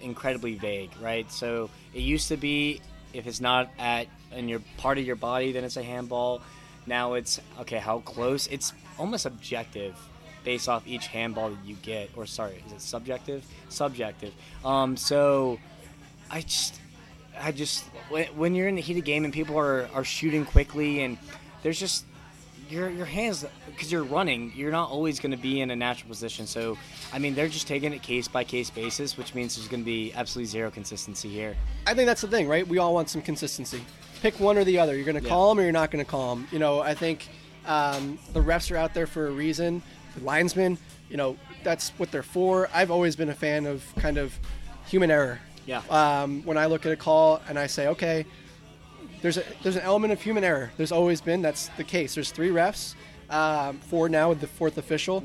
incredibly vague, right? So it used to be if it's not at in your part of your body, then it's a handball. Now it's okay. How close? It's almost objective, based off each handball that you get. Or sorry, is it subjective? Subjective. Um. So I just, I just when, when you're in the heat of game and people are, are shooting quickly and there's just your your hands because you're running, you're not always going to be in a natural position. So I mean, they're just taking it case by case basis, which means there's going to be absolutely zero consistency here. I think that's the thing, right? We all want some consistency. Pick one or the other. You're going to Yeah. call them or you're not going to call them. You know, I think um, the refs are out there for a reason. The linesmen, you know, that's what they're for. I've always been a fan of kind of human error. Yeah. Um, when I look at a call and I say, okay, there's a there's an element of human error. There's always been. That's the case. There's three refs, um, four now with the fourth official,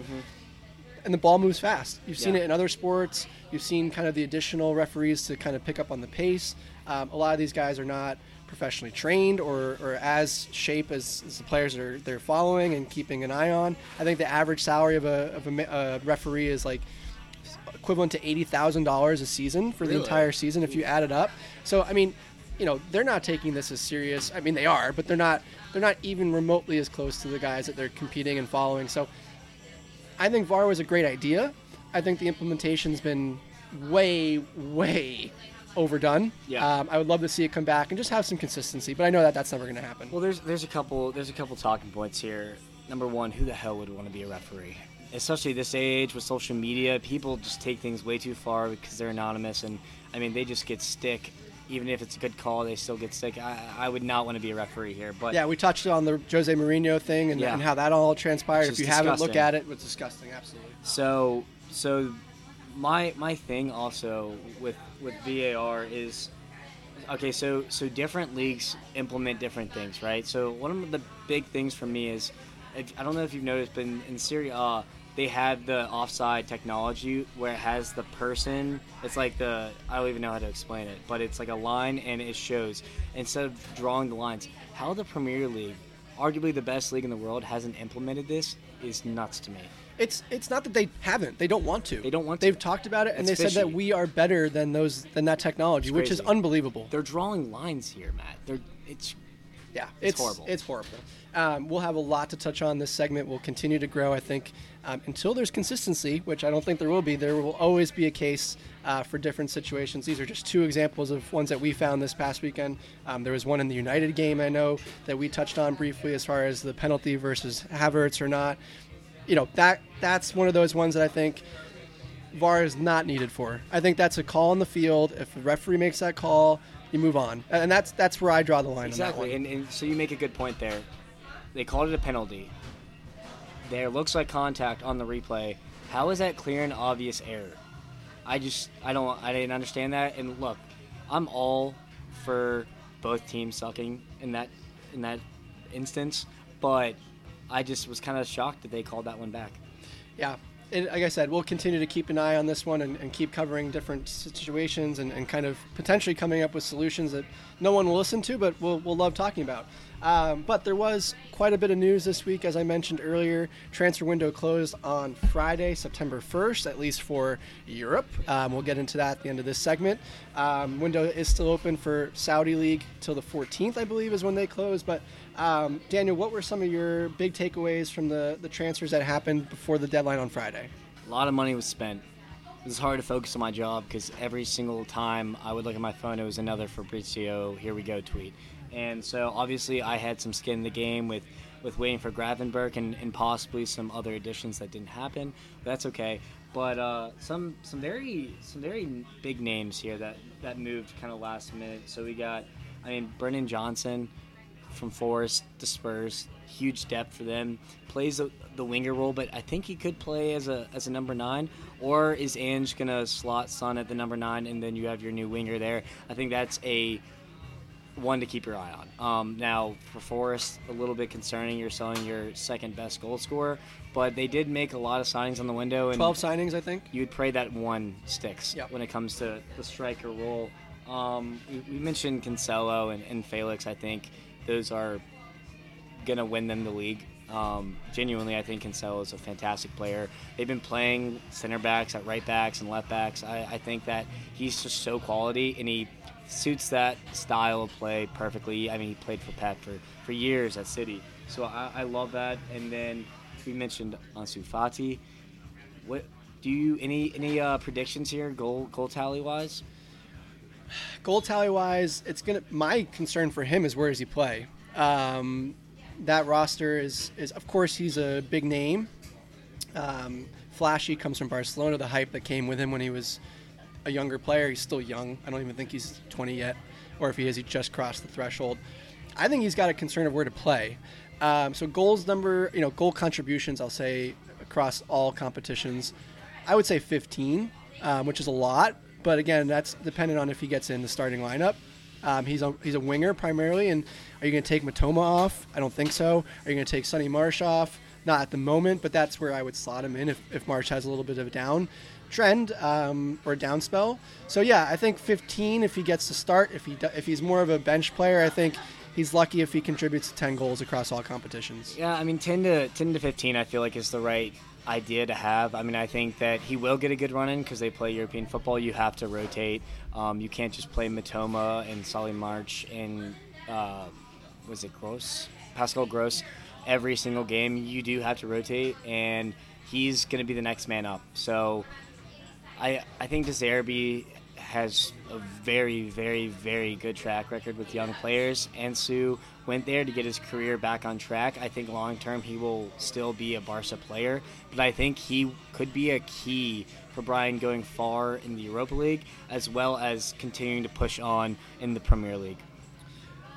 and the ball moves fast. You've seen Yeah. it in other sports. You've seen kind of the additional referees to kind of pick up on the pace. Um, a lot of these guys are not professionally trained or, or as shape as, as the players are they're following and keeping an eye on. I think the average salary of a, of a, a referee is like equivalent to eighty thousand dollars a season for the entire season if you add it up. So I mean, you know, they're not taking this as serious. I mean, they are, but they're not. They're not even remotely as close to the guys that they're competing and following. So I think VAR was a great idea. I think the implementation's been way, way overdone. Yeah. Um, I would love to see it come back and just have some consistency, but I know that that's never going to happen. Well, there's there's a couple there's a couple talking points here. Number one, who the hell would want to be a referee? Especially this age with social media, people just take things way too far because they're anonymous, and I mean they just get stick. Even if it's a good call, they still get sick. I, I would not want to be a referee here, but yeah, we touched on the Jose Mourinho thing and, Yeah. and how that all transpired. If you is haven't looked at it, it's disgusting. Absolutely. So so my my thing also with with VAR is okay, so so different leagues implement different things, right? So one of the big things for me is I don't know if you've noticed, but in, in Serie A they have the offside technology where it has the person. It's like the I don't even know how to explain it, but it's like a line and it shows instead of drawing the lines. How the Premier League, arguably the best league in the world, hasn't implemented this is nuts to me. It's it's not that they haven't. They don't want to. They don't want to. They've talked about it and It's they said that we are better than those than that technology, which is unbelievable. They're drawing lines here, Matt. They're it's Yeah, It's horrible. It's horrible. Um, we'll have a lot to touch on. This segment will continue to grow, I think, um, until there's consistency, which I don't think there will be. There will always be a case uh, for different situations. These are just two examples of ones that we found this past weekend. Um, there was one in the United game I know that we touched on briefly as far as the penalty versus Havertz or not. You know that that's one of those ones that I think VAR is not needed for. I think that's a call on the field. If the referee makes that call, you move on, and that's that's where I draw the line. exactly. On. And, and so you make a good point there. They called it a penalty. There looks like contact on the replay. How is that clear and obvious error? I just I don't I didn't understand that. And look, I'm all for both teams sucking in that in that instance, but I just was kind of shocked that they called that one back. Yeah, it, like I said, we'll continue to keep an eye on this one and, and keep covering different situations and, and, kind of potentially coming up with solutions that no one will listen to, but we'll, we'll love talking about. Um, but there was quite a bit of news this week, as I mentioned earlier. Transfer window closed on Friday, September 1st, at least for Europe. Um, we'll get into that at the end of this segment. Um, window is still open for Saudi League till the 14th, I believe, is when they close. But um, Daniel, what were some of your big takeaways from the, the transfers that happened before the deadline on Friday? A lot of money was spent. It was hard to focus on my job because every single time I would look at my phone, it was another Fabrizio, here we go tweet. And so obviously I had some skin in the game with, with waiting for Gravenberch and, and possibly some other additions that didn't happen. That's okay. But uh, some some very some very big names here that, that moved kind of last minute. So we got, I mean, Brennan Johnson from Forest to Spurs, huge depth for them. Plays the, the winger role, but I think he could play as a as a number nine. Or is Ange gonna slot Son at the number nine, and then you have your new winger there? I think that's a one to keep your eye on. Um, now, for Forest, a little bit concerning. You're selling your second best goal scorer, but they did make a lot of signings on the window. And 12 signings, I think. You would pray that one sticks yep. when it comes to the striker role. Um, we, we, mentioned Cancelo and, and, Felix. I think those are going to win them the league. Um, genuinely, I think Cancelo is a fantastic player. They've been playing center backs at right backs and left backs. I, I think that he's just so quality, and he suits that style of play perfectly. I mean, he played for Pep for, for years at City, so I, I love that. And then we mentioned Ansu Fati. What do you any any uh, predictions here, goal goal tally wise? Goal tally wise, it's gonna. My concern for him is where does he play? Um, that roster is is of course he's a big name. Um, flashy comes from Barcelona. The hype that came with him when he was a younger player. He's still young. I don't even think he's 20 yet, or if he is, he just crossed the threshold. I think he's got a concern of where to play. Um, so goals number, you know, goal contributions. I'll say across all competitions, I would say 15, um, which is a lot. But again, that's dependent on if he gets in the starting lineup. Um, he's a he's a winger primarily, and are you going to take Mitoma off? I don't think so. Are you going to take Solly March off? Not at the moment, but that's where I would slot him in if, if March has a little bit of a down trend um, or down spell. So yeah, I think 15 if he gets to start. If he if he's more of a bench player, I think he's lucky if he contributes 10 goals across all competitions. Yeah, I mean 10 to 10 to 15, I feel like is the right idea to have. I mean, I think that he will get a good run in because they play European football. You have to rotate. Um, you can't just play Mitoma and Solly March and uh, was it Gross, Pascal Gross, every single game. You do have to rotate, and he's going to be the next man up. So I I think Zerbi has a very, very, very good track record with young players. and Ansu went there to get his career back on track. I think long term he will still be a Barca player, but I think he could be a key for Brighton going far in the Europa League as well as continuing to push on in the Premier League.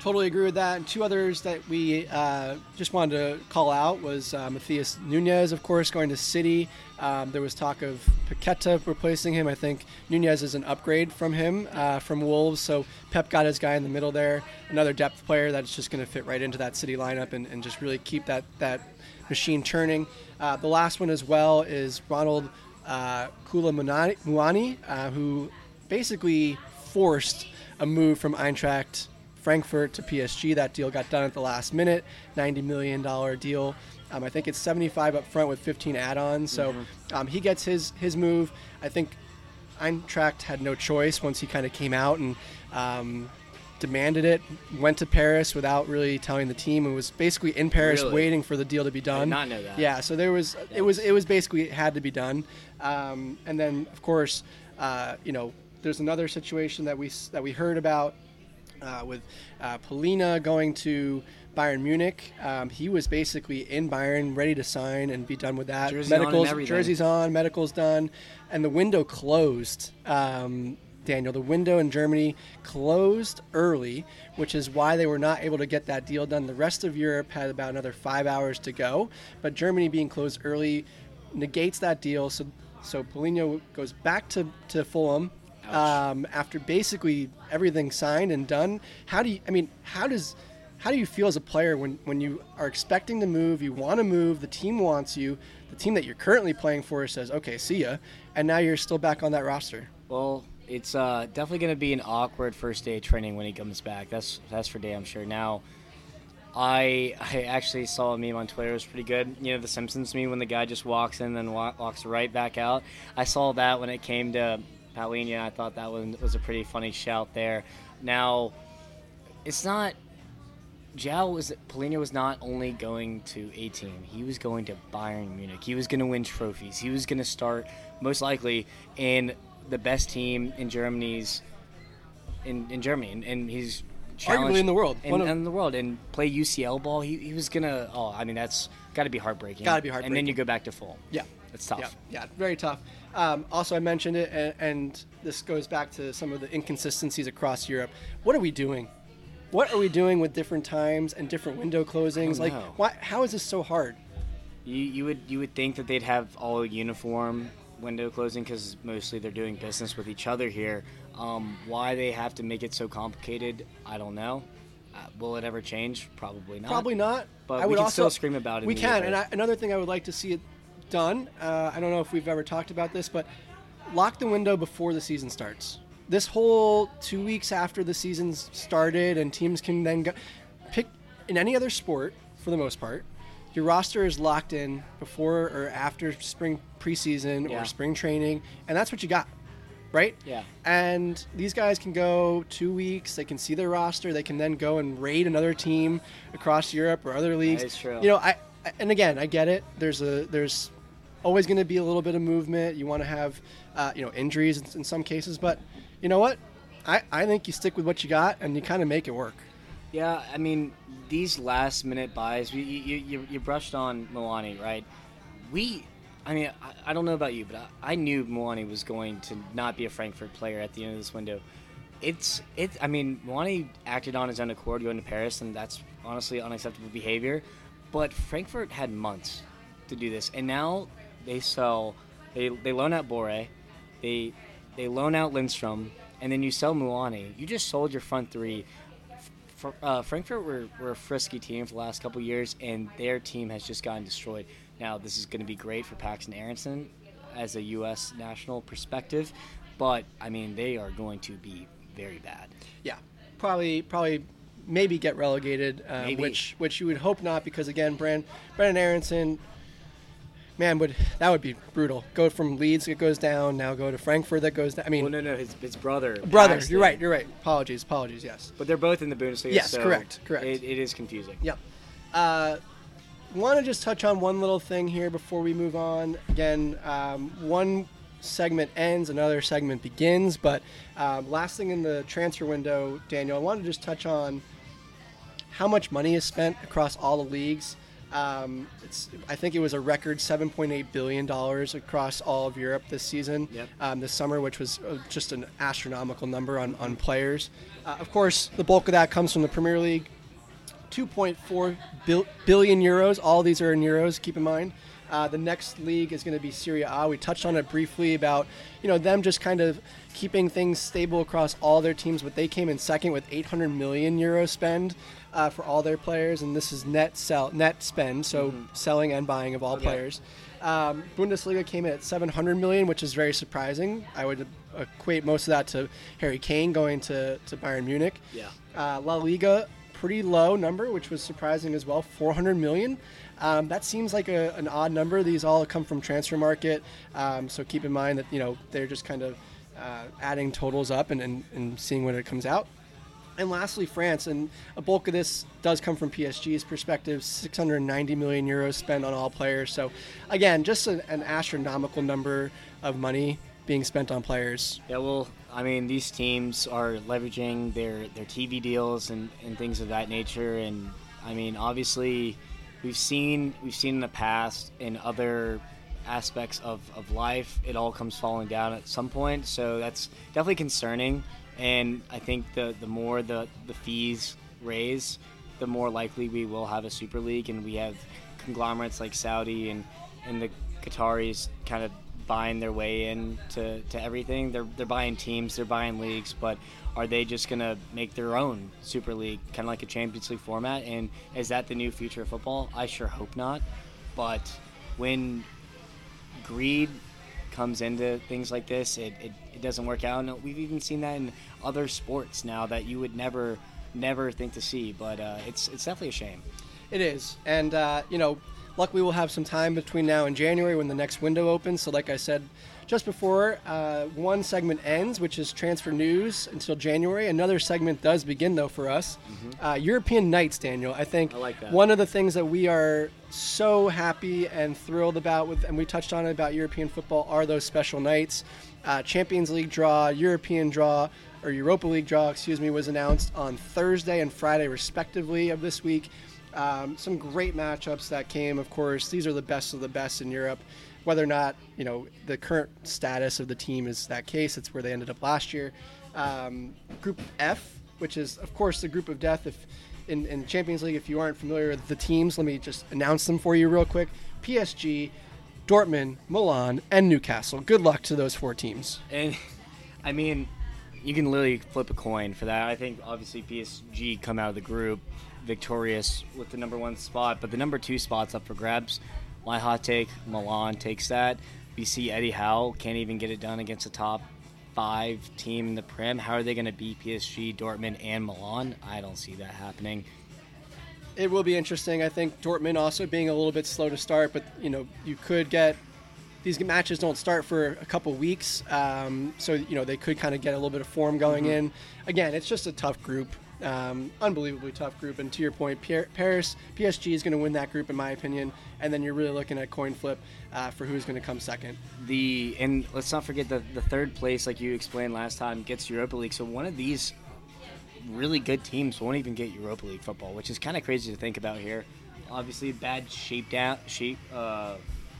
Totally agree with that. And two others that we uh, just wanted to call out was uh, Matheus Nunes, of course, going to City. Um, there was talk of Paqueta replacing him. I think Nunes is an upgrade from him uh, from Wolves. So Pep got his guy in the middle there, another depth player that's just going to fit right into that City lineup and, and just really keep that that machine turning. Uh, the last one as well is Ronald uh, Kolo Muani, uh, who basically forced a move from Eintracht Frankfurt to PSG. That deal got done at the last minute, $90 million deal. Um, I think it's 75 up front with 15 add-ons. So mm-hmm. um, he gets his his move. I think Eintracht had no choice once he kind of came out and um, demanded it. Went to Paris without really telling the team, and was basically in Paris really? waiting for the deal to be done. not know that. Yeah, so there was it was it was basically it had to be done. Um, and then of course, uh, you know, there's another situation that we that we heard about uh, with uh, Palhinha going to Bayern Munich. Um, he was basically in Bayern, ready to sign and be done with that. Jersey medicals, on jerseys on, medicals done, and the window closed. Um, Daniel, the window in Germany closed early, which is why they were not able to get that deal done. The rest of Europe had about another five hours to go, but Germany being closed early negates that deal. So, so Palhinha goes back to, to Fulham um, after basically everything signed and done. How do you? I mean, how does how do you feel as a player when, when you are expecting to move, you want to move, the team wants you, the team that you're currently playing for says, okay, see ya, and now you're still back on that roster? Well, it's uh, definitely going to be an awkward first day of training when he comes back. That's that's for damn sure. Now, I I actually saw a meme on Twitter. It was pretty good. You know, the Simpsons meme when the guy just walks in and then wa- walks right back out. I saw that when it came to Palhinha. I thought that one was a pretty funny shout there. Now, it's not. João was Palhinha was not only going to a team; he was going to Bayern Munich. He was going to win trophies. He was going to start most likely in the best team in Germany's in, in Germany, and, and he's Arguably in the world. in, of- in the world, and play UCL ball. He, he was gonna. Oh, I mean, that's got to be heartbreaking. Gotta be heartbreaking. And then you go back to full. Yeah. It's tough. Yeah, yeah, very tough. Um, also, I mentioned it, and, and this goes back to some of the inconsistencies across Europe. What are we doing? What are we doing with different times and different window closings? Like, why? How is this so hard? You, you would you would think that they'd have all uniform window closing because mostly they're doing business with each other here. Um, why they have to make it so complicated, I don't know. Uh, will it ever change? Probably not. Probably not. But I we would can also, still scream about it We can, and I, another thing I would like to see it done. Uh, I don't know if we've ever talked about this, but lock the window before the season starts. This whole two weeks after the season's started, and teams can then go pick in any other sport for the most part. Your roster is locked in before or after spring preseason Yeah. or spring training, and that's what you got, right? Yeah. And these guys can go two weeks. They can see their roster. They can then go and raid another team across Europe or other leagues. is true. You know, I- and again, I get it. There's a there's always going to be a little bit of movement. You want to have uh, you know injuries in, in some cases, but you know what? I, I think you stick with what you got and you kind of make it work. Yeah, I mean, these last minute buys, you, you, you, brushed on Muani, right? We, I mean, I, I don't know about you, but I, I knew Muani was going to not be a Frankfurt player at the end of this window. It's, it. I mean, Muani acted on his own accord going to Paris, and that's honestly unacceptable behavior. But Frankfurt had months to do this, and now they sell, they, they loan out Borré, they, they loan out Lindstrom, and then you sell Muani. You just sold your front three Fr- uh, Frankfurt were, were a frisky team for the last couple years, and their team has just gotten destroyed. Now, this is going to be great for Paxten Aaronson as a U.S. national perspective, but I mean, they are going to be very bad. Yeah, probably probably maybe get relegated, uh, Maybe. which which you would hope not because again, Brand Brenden Aaronson. Man, would that would be brutal. Go from Leeds, it goes down. Now go to Frankfurt, that goes down. I mean, Well, no, no, his, his brother. brother, Paxten. you're right. You're right. Apologies, apologies. Yes. But they're both in the Bundesliga. Yes, so correct, correct. It, it is confusing. Yep. Uh, Want to just touch on one little thing here before we move on. Again, um, one segment ends, another segment begins. But um, last thing in the transfer window, Daniel, I want to just touch on how much money is spent across all the leagues. Um, it's, I think it was a record 7.8 billion dollars across all of Europe this season, Yep. um, this summer, which was uh, just an astronomical number on, on players. Uh, of course, the bulk of that comes from the Premier League. 2.4 bil- billion euros. All these are in euros. Keep in mind. Uh, the next league is going to be Serie A. We touched on it briefly about you know them just kind of keeping things stable across all their teams, but they came in second with 800 million euro spend uh, for all their players, and this is net sell net spend, so selling and buying of all Okay. players. Um, Bundesliga came in at 700 million, which is very surprising. I would equate most of that to Harry Kane going to, to Bayern Munich. Yeah. Uh, La Liga, pretty low number, which was surprising as well, 400 million. Um, that seems like a, an odd number. These all come from Transfermarkt, um, so keep in mind that you know they're just kind of uh, adding totals up and, and, and seeing when it comes out. And lastly, France, and a bulk of this does come from PSG's perspective 690 million euros spent on all players. So, again, just an, an astronomical number of money being spent on players. Yeah, well, I mean, these teams are leveraging their, their TV deals and, and things of that nature, and I mean, obviously, we've seen we've seen in the past in other aspects of, of life, it all comes falling down at some point. So that's definitely concerning, and I think the the more the the fees raise, the more likely we will have a Super League, and we have conglomerates like Saudi and and the Qataris kind of buying their way in to, to everything. They're they're buying teams, they're buying leagues, but are they just gonna make their own Super League, kind of like a Champions League format? And is that the new future of football? I sure hope not. But when greed comes into things like this, it, it, it doesn't work out. And we've even seen that in other sports now that you would never never think to see. But uh, it's it's definitely a shame. It is, and uh, you know, luckily we'll have some time between now and January when the next window opens. So, like I said just before uh, one segment ends, which is transfer news until January. Another segment does begin though for us. Mm-hmm. Uh, European nights, Daniel. I think I like one of the things that we are so happy and thrilled about with, and we touched on it about European football, are those special nights. Uh, Champions League draw, European draw, or Europa League draw, excuse me, was announced on Thursday and Friday respectively of this week. Um, some great matchups that came, of course. These are the best of the best in Europe. Whether or not you know the current status of the team is that case, it's where they ended up last year. Um, group F, which is of course the group of death. If in, in Champions League, if you aren't familiar with the teams, let me just announce them for you real quick. PSG, Dortmund, Milan, and Newcastle. Good luck to those four teams. And I mean, you can literally flip a coin for that. I think obviously PSG come out of the group victorious with the number one spot, but the number two spot's up for grabs. My hot take: Milan takes that. We see Eddie Howe can't even get it done against a top five team in the Prem. How are they going to beat PSG, Dortmund, and Milan? I don't see that happening. It will be interesting. I think Dortmund also being a little bit slow to start, but you know you could get these matches don't start for a couple weeks, um, so you know they could kind of get a little bit of form going mm-hmm. in. Again, it's just a tough group. Um, unbelievably tough group. And to your point, Paris, PSG is going to win that group, in my opinion. And then you're really looking at coin flip uh, for who's going to come second. The and let's not forget the the third place, like you explained last time, gets Europa League. So one of these really good teams won't even get Europa League football, which is kind of crazy to think about here. Obviously, bad shape down shape. Uh,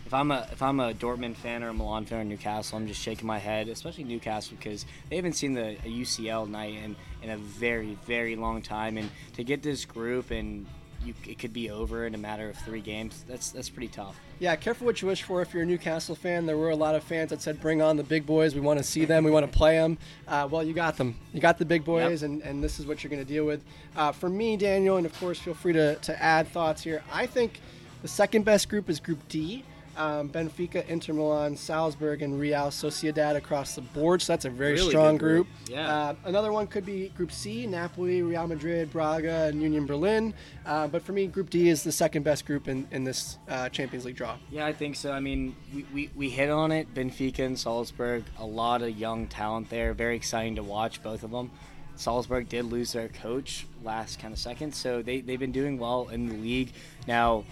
if I'm a if I'm a Dortmund fan or a Milan fan or Newcastle, I'm just shaking my head, especially Newcastle because they haven't seen the UCL night in, in a very very long time, and to get this group and you, it could be over in a matter of three games. That's that's pretty tough. Yeah, careful what you wish for. If you're a Newcastle fan, there were a lot of fans that said, "Bring on the big boys. We want to see them. We want to play them." Uh, well, you got them. You got the big boys, yep. and, and this is what you're going to deal with. Uh, for me, Daniel, and of course, feel free to, to add thoughts here. I think the second best group is Group D um, Benfica, Inter Milan, Salzburg, and Real Sociedad across the board. So that's a very really strong group. group. Yeah. Uh, another one could be Group C: Napoli, Real Madrid, Braga, and Union Berlin. Uh, but for me, Group D is the second best group in in this uh, Champions League draw. Yeah, I think so. I mean, we, we, we hit on it. Benfica and Salzburg, a lot of young talent there. Very exciting to watch both of them. Salzburg did lose their coach last kind of second, so they, they've been doing well in the league. Now,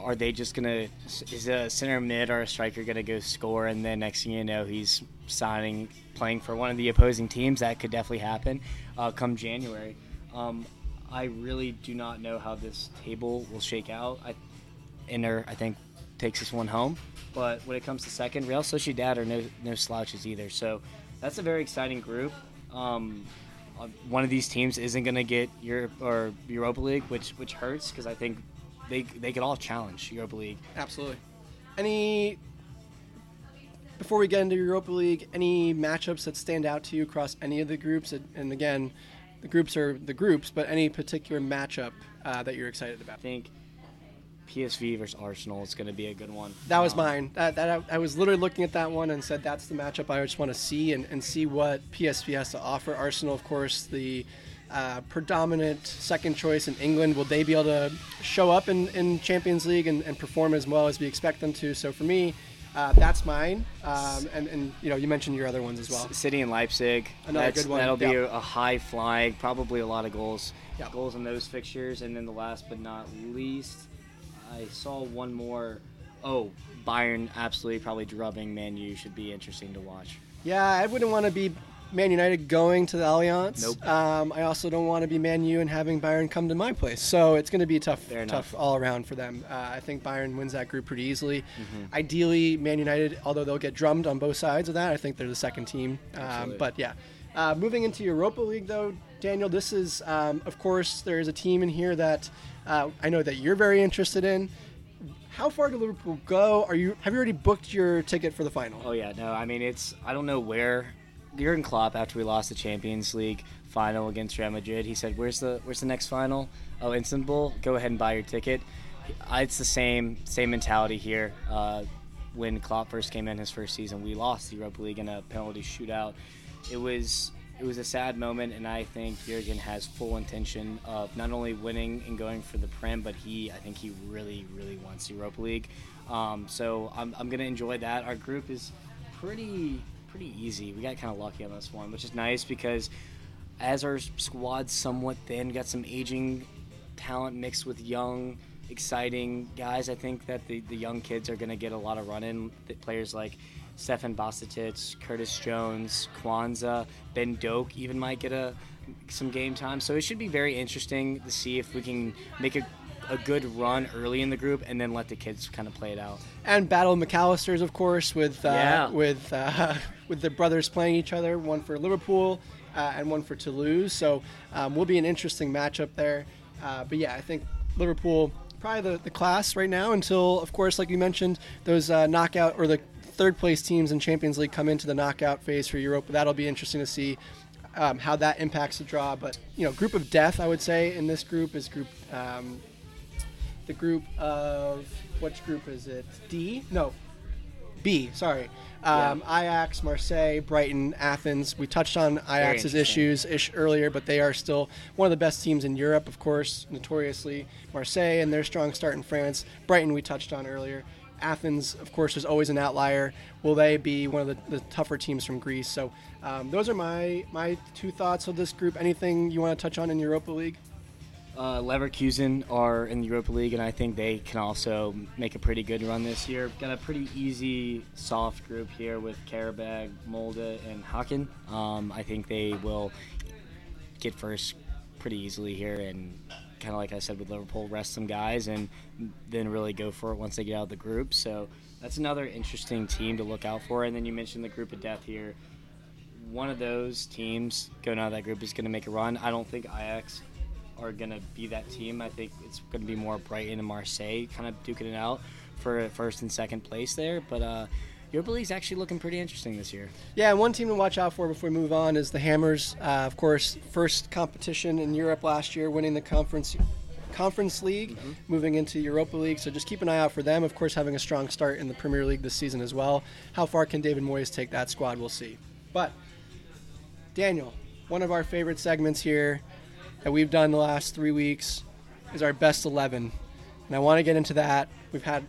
are they just gonna is a center mid or a striker gonna go score and then next thing you know he's signing playing for one of the opposing teams that could definitely happen uh, come January. Um, I really do not know how this table will shake out. I, Inter I think takes this one home, but when it comes to second, Real Sociedad are no no slouches either. So that's a very exciting group. Um, uh, one of these teams isn't going to get Europe or Europa League, which which hurts because I think they they could all challenge Europa League. Absolutely. Any before we get into Europa League, any matchups that stand out to you across any of the groups? And again, the groups are the groups, but any particular matchup uh, that you're excited about? I think PSV versus Arsenal is going to be a good one. That was um, mine. That, that I, I, was literally looking at that one and said that's the matchup I just want to see and, and see what PSV has to offer. Arsenal, of course, the uh, predominant second choice in England. Will they be able to show up in, in Champions League and, and perform as well as we expect them to? So for me, uh, that's mine. Um, and, and you know, you mentioned your other ones as well. City and Leipzig. Another that's, good one. That'll be yep. a, a, high flying, probably a lot of goals. Yep. Goals in those fixtures, and then the last but not least, I saw one more. Oh, Bayern absolutely probably drubbing Man U should be interesting to watch. Yeah, I wouldn't want to be Man United going to the Allianz. Nope. Um, I also don't want to be Man U and having Bayern come to my place. So it's going to be tough, Fair tough enough. all around for them. Uh, I think Bayern wins that group pretty easily. Mm-hmm. Ideally, Man United, although they'll get drummed on both sides of that, I think they're the second team. Um, but yeah, uh, moving into Europa League though, Daniel, this is um, of course there is a team in here that uh, I know that you're very interested in. how far did Liverpool go? Are you have you already booked your ticket for the final? Oh yeah, no, I mean it's I don't know where Jurgen Klopp after we lost the Champions League final against Real Madrid, he said, "Where's the where's the next final? Oh, Istanbul. Go ahead and buy your ticket." It's the same same mentality here. Uh, when Klopp first came in his first season, we lost the Europa League in a penalty shootout. It was it was a sad moment, and I think Jurgen has full intention of not only winning and going for the Prem, but he I think he really really wants the Europa League. Um, so I'm, I'm gonna enjoy that. Our group is pretty pretty easy. We got kind of lucky on this one, which is nice because as our squad's somewhat thin, got some aging talent mixed with young, exciting guys. I think that the, the young kids are going to get a lot of run in. Players like Stefan Bajcetic, Curtis Jones, Quansah, Ben Doak even might get a some game time. So it should be very interesting to see if we can make a a good run early in the group and then let the kids kind of play it out. And battle Mac Allisters, of course, with uh, Yeah. with uh, with the brothers playing each other. One for Liverpool uh, and one for Toulouse. So um, will be an interesting matchup there. Uh, but yeah, I think Liverpool probably the, the class right now until, of course, like you mentioned, those uh, knockout or the third place teams in Champions League come into the knockout phase for Europe. That'll be interesting to see. Um, how that impacts the draw, but you know, group of death, I would say in this group is group um, the group of which group is it? D? No, B. Sorry. Um, Ajax, Marseille, Brighton, Athens. We touched on Ajax's issues ish earlier, but they are still one of the best teams in Europe, of course, notoriously. Marseille and their strong start in France. Brighton, we touched on earlier. Athens, of course, is always an outlier. Will they be one of the, the tougher teams from Greece? So, um, those are my my two thoughts of this group. Anything you want to touch on in Europa League? Uh, Leverkusen are in the Europa League, and I think they can also make a pretty good run this year. Got a pretty easy, soft group here with Qarabağ, Molde, and Häcken. Um, I think they will get first pretty easily here, and kind of like I said with Liverpool, rest some guys and then really go for it once they get out of the group. So that's another interesting team to look out for. And then you mentioned the group of death here. One of those teams going out of that group is going to make a run. I don't think Ajax are going to be that team. I think it's going to be more Brighton and Marseille kind of duking it out for first and second place there. But uh, Europa League's actually looking pretty interesting this year. Yeah, and one team to watch out for before we move on is the Hammers. Uh, of course, first competition in Europe last year, winning the conference conference league, moving into Europa League. So just keep an eye out for them. Of course, having a strong start in the Premier League this season as well. How far can David Moyes take that squad? We'll see. But Daniel, one of our favorite segments here that we've done the last three weeks is our best 11. And I want to get into that. We've had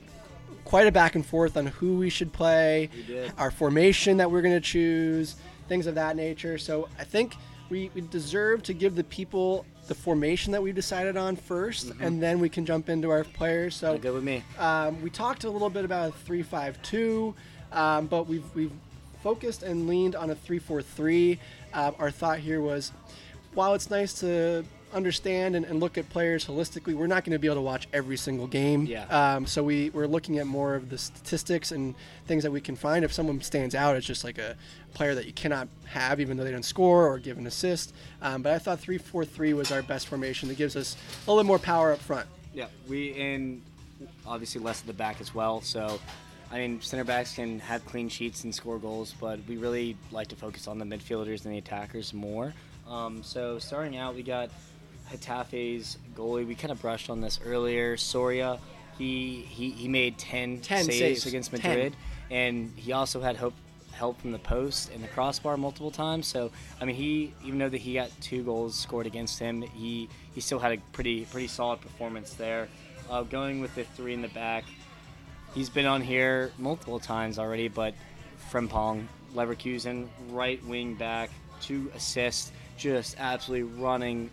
quite a back and forth on who we should play, We our formation that we're going to choose, things of that nature. So I think we, we deserve to give the people the formation that we've decided on 1st and then we can jump into our players. So Good with me. um, we talked a little bit about a three-five-two, um, but we've we've focused and leaned on a three-four-three. Um, our thought here was, while it's nice to understand and, and look at players holistically, we're not going to be able to watch every single game. Yeah. Um, so we we're looking at more of the statistics and things that we can find. If someone stands out, it's just like a player that you cannot have, even though they don't score or give an assist. Um, but I thought three-four-three was our best formation that gives us a little more power up front. Yeah, we and obviously less at the back as well. So, I mean, center backs can have clean sheets and score goals, but we really like to focus on the midfielders and the attackers more. Um, so, starting out, we got Getafe's goalie. We kind of brushed on this earlier. Soria, he he, he made 10, 10 saves, saves. against 10. Madrid, and he also had hope help from the post and the crossbar multiple times. So I mean, he even though that he got two goals scored against him, he he still had a pretty pretty solid performance there. Uh, going with the three in the back, he's been on here multiple times already, but Frimpong, Leverkusen, right wing back, two assists, just absolutely running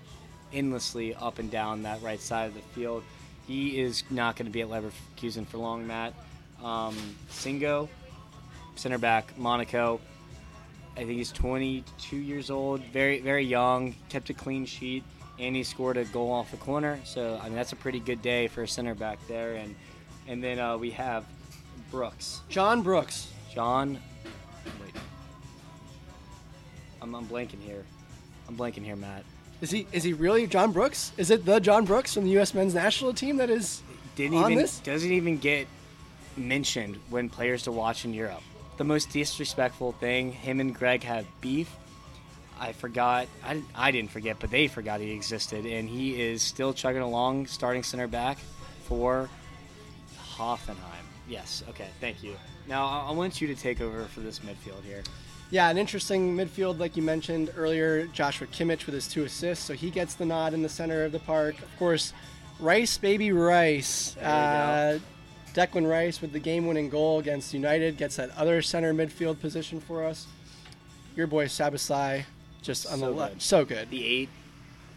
endlessly up and down that right side of the field. He is not going to be at Leverkusen for long, Matt. Um, Singo, center back, Monaco. I think he's 22 years old, very very young, kept a clean sheet, and he scored a goal off the corner. So I mean that's a pretty good day for a center back there. And and then uh, we have Brooks, John Brooks. John. Wait, I'm, I'm blanking here. I'm blanking here, Matt. Is he is he really John Brooks? Is it the John Brooks from the U.S. Men's National Team that is didn't on even this? doesn't even get mentioned when players to watch in Europe. The most disrespectful thing. Him and Greg have beef. I forgot. I, didn't- I didn't forget, but they forgot he existed, and he is still chugging along, starting center back for Hoffenheim. Yes. Okay. Thank you. Now I, I want you to take over for this midfield here. Yeah, an interesting midfield, like you mentioned earlier. Joshua Kimmich with his two assists, so he gets the nod in the center of the park. Of course, Rice, baby Rice. Uh, Declan Rice with the game-winning goal against United gets that other center midfield position for us. Your boy Szoboszlai, just on So the left, so good. The eight.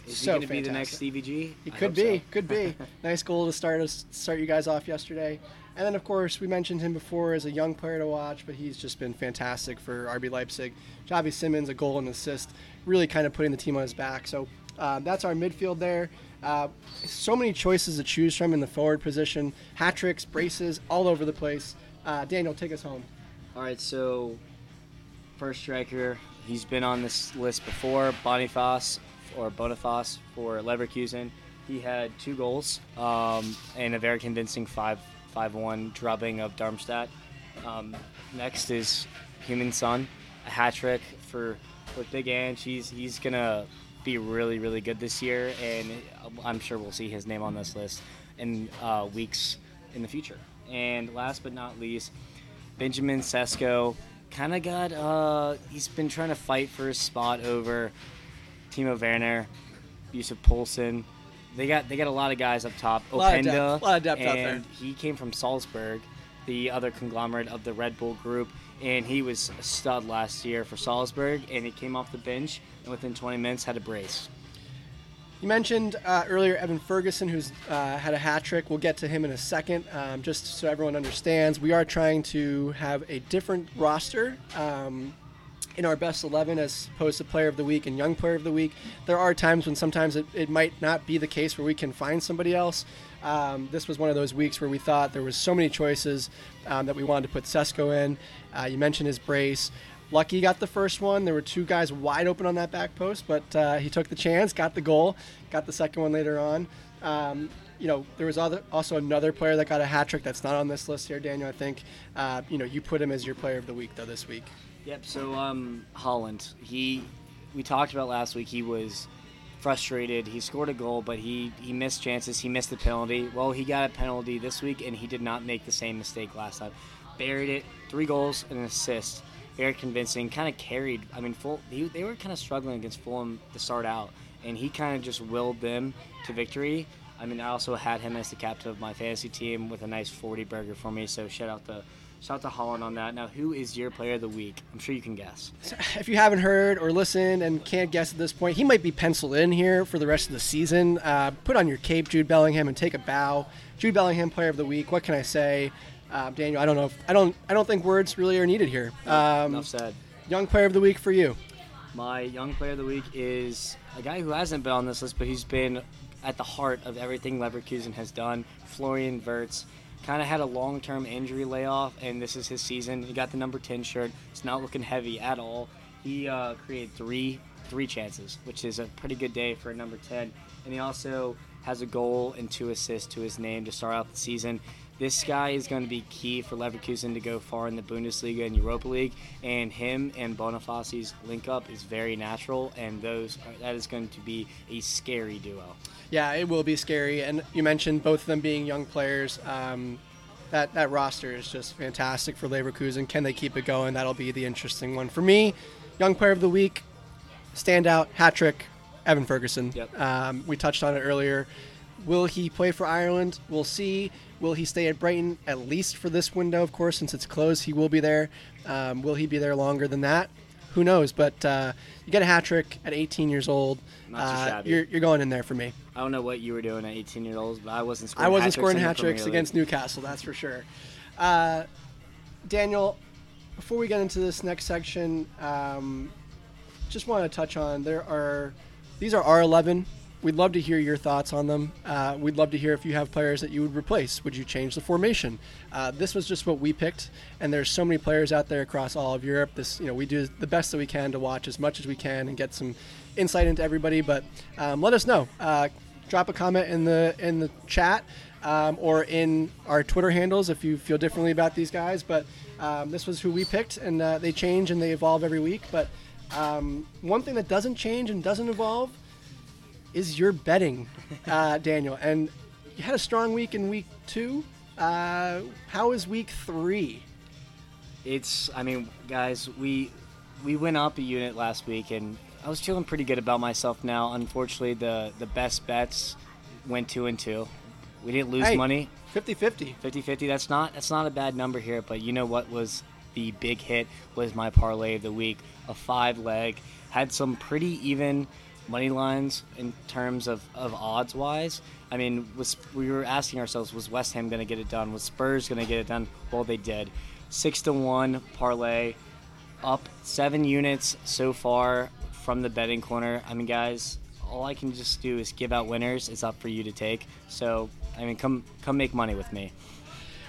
Is So he going to be the next. DVG? He could be, so. could be. nice goal to start us, start you guys off yesterday. And then, of course, we mentioned him before as a young player to watch, but he's just been fantastic for RB Leipzig. Xavi Simons, a goal and assist, really kind of putting the team on his back. So uh, that's our midfield there. Uh, so many choices to choose from in the forward position, hat tricks, braces, all over the place. Uh, Daniel, take us home. All right, so first striker, he's been on this list before, Boniface or Boniface for Leverkusen. He had two goals um, and a very convincing 5 5-1 drubbing of Darmstadt. Um, next is Heung-min Son, a hat trick for with Big Ange. He's he's gonna be really really good this year, and I'm sure we'll see his name on this list in uh, weeks in the future. And last but not least, Benjamin Sesko kind of got uh he's been trying to fight for his spot over Timo Werner, Yusuf Poulsen. They got they got a lot of guys up top. A lot of Openda, depth- lot of depth out and there. he came from Salzburg, the other conglomerate of the Red Bull group, and he was a stud last year for Salzburg. And he came off the bench and within 20 minutes had a brace. You mentioned uh, earlier Evan Ferguson, who's uh, had a hat trick. We'll get to him in a second. Um, just so everyone understands, we are trying to have a different roster um, in our best 11 as opposed to player of the week and young player of the week. There are times when sometimes it, it might not be the case where we can find somebody else. Um, this was one of those weeks where we thought there was so many choices um, that we wanted to put Sesko in. Uh, you mentioned his brace. Lucky got the first one. There were two guys wide open on that back post, but uh, he took the chance, got the goal, got the second one later on. Um, you know, there was other, also another player that got a hat trick that's not on this list here, Daniel. I think, uh, you know, you put him as your player of the week though this week. Yep. So um, Haaland, he we talked about last week. He was frustrated. He scored a goal, but he he missed chances. He missed the penalty. Well, he got a penalty this week, and he did not make the same mistake last time. Buried it. Three goals and an assist. Very convincing. Kind of carried. I mean, full. He, they were kind of struggling against Fulham to start out, and he kind of just willed them to victory. I mean, I also had him as the captain of my fantasy team with a nice 40 burger for me. So shout out to shout out to Haaland on that. Now, who is your player of the week? I'm sure you can guess. if you haven't heard or listened and can't guess at this point, he might be penciled in here for the rest of the season. Uh, put on your cape, Jude Bellingham, and take a bow. Jude Bellingham, Player of the Week. What can I say, uh, Daniel? I don't know. If, I don't. I don't think words really are needed here. Um, Enough said. young Player of the Week for you. My young player of the week is a guy who hasn't been on this list, but he's been at the heart of everything Leverkusen has done. Florian Wirtz kind of had a long-term injury layoff, and this is his season. He got the number 10 shirt. It's not looking heavy at all. He uh, created three three chances, which is a pretty good day for a number 10. And he also has a goal and two assists to his name to start out the season. This guy is going to be key for Leverkusen to go far in the Bundesliga and Europa League, and him and Boniface's link up is very natural, and those are, that is going to be a scary duo. Yeah, it will be scary. And you mentioned both of them being young players. Um, that that roster is just fantastic for Leverkusen. Can they keep it going? That'll be the interesting one for me. Young player of the week, standout hat trick, Evan Ferguson. Yep. Um, we touched on it earlier. Will he play for Ireland? We'll see. Will he stay at Brighton at least for this window? Of course, since it's closed, he will be there. Um, will he be there longer than that? Who knows? But uh, you get a hat trick at 18 years old. Not too uh, you're, you're going in there for me. I don't know what you were doing at 18 years old, but I wasn't scoring I wasn't scoring hat tricks against Newcastle, that's for sure. Uh, Daniel, before we get into this next section, um, just want to touch on there are these are R11. We'd love to hear your thoughts on them. Uh, we'd love to hear if you have players that you would replace. Would you change the formation? Uh, this was just what we picked, and there's so many players out there across all of Europe. This, you know, we do the best that we can to watch as much as we can and get some insight into everybody. But um, let us know. Uh, drop a comment in the in the chat. um, or in our Twitter handles if you feel differently about these guys. But um, this was who we picked, and uh, they change and they evolve every week. But um, one thing that doesn't change and doesn't evolve is your betting, uh, Daniel. And you had a strong week in week two. Uh, how is week three? It's, I mean, guys, we we went up a unit last week, and I was feeling pretty good about myself. Now, unfortunately, the the best bets went two and two. We didn't lose Hey. money. 50-50. 50-50 that's not that's not a bad number here but you know what was the big hit was my parlay of the week a five leg had some pretty even money lines in terms of, of odds wise i mean was we were asking ourselves was west ham going to get it done was spurs going to get it done well they did six to one parlay up seven units so far from the betting corner. I mean, guys, all I can just do is give out winners. It's up for you to take. So, I mean, come come make money with me.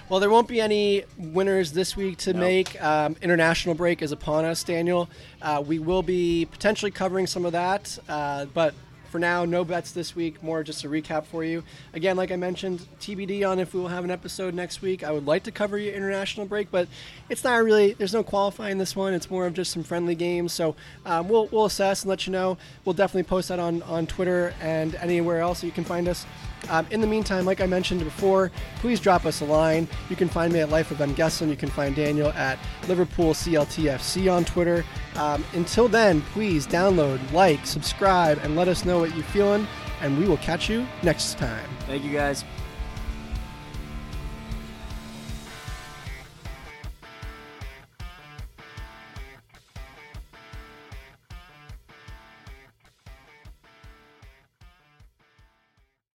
Well, there won't be any winners this week to No. make. Um, international break is upon us, Daniel. Uh, we will be potentially covering some of that, uh, but for now, no bets this week. More just a recap for you. Again, like I mentioned, TBD on if we will have an episode next week. I would like to cover your international break, but it's not really. There's no qualifying this one. It's more of just some friendly games. So um, we'll we'll assess and let you know. We'll definitely post that on on Twitter and anywhere else you can find us. Um, in the meantime, like I mentioned before, please drop us a line. You can find me at Life of Ben Gesson. You can find Daniel at Liverpool CLTFC on Twitter. Um, until then, please download, like, subscribe, and let us know what you're feeling. And we will catch you next time. Thank you guys.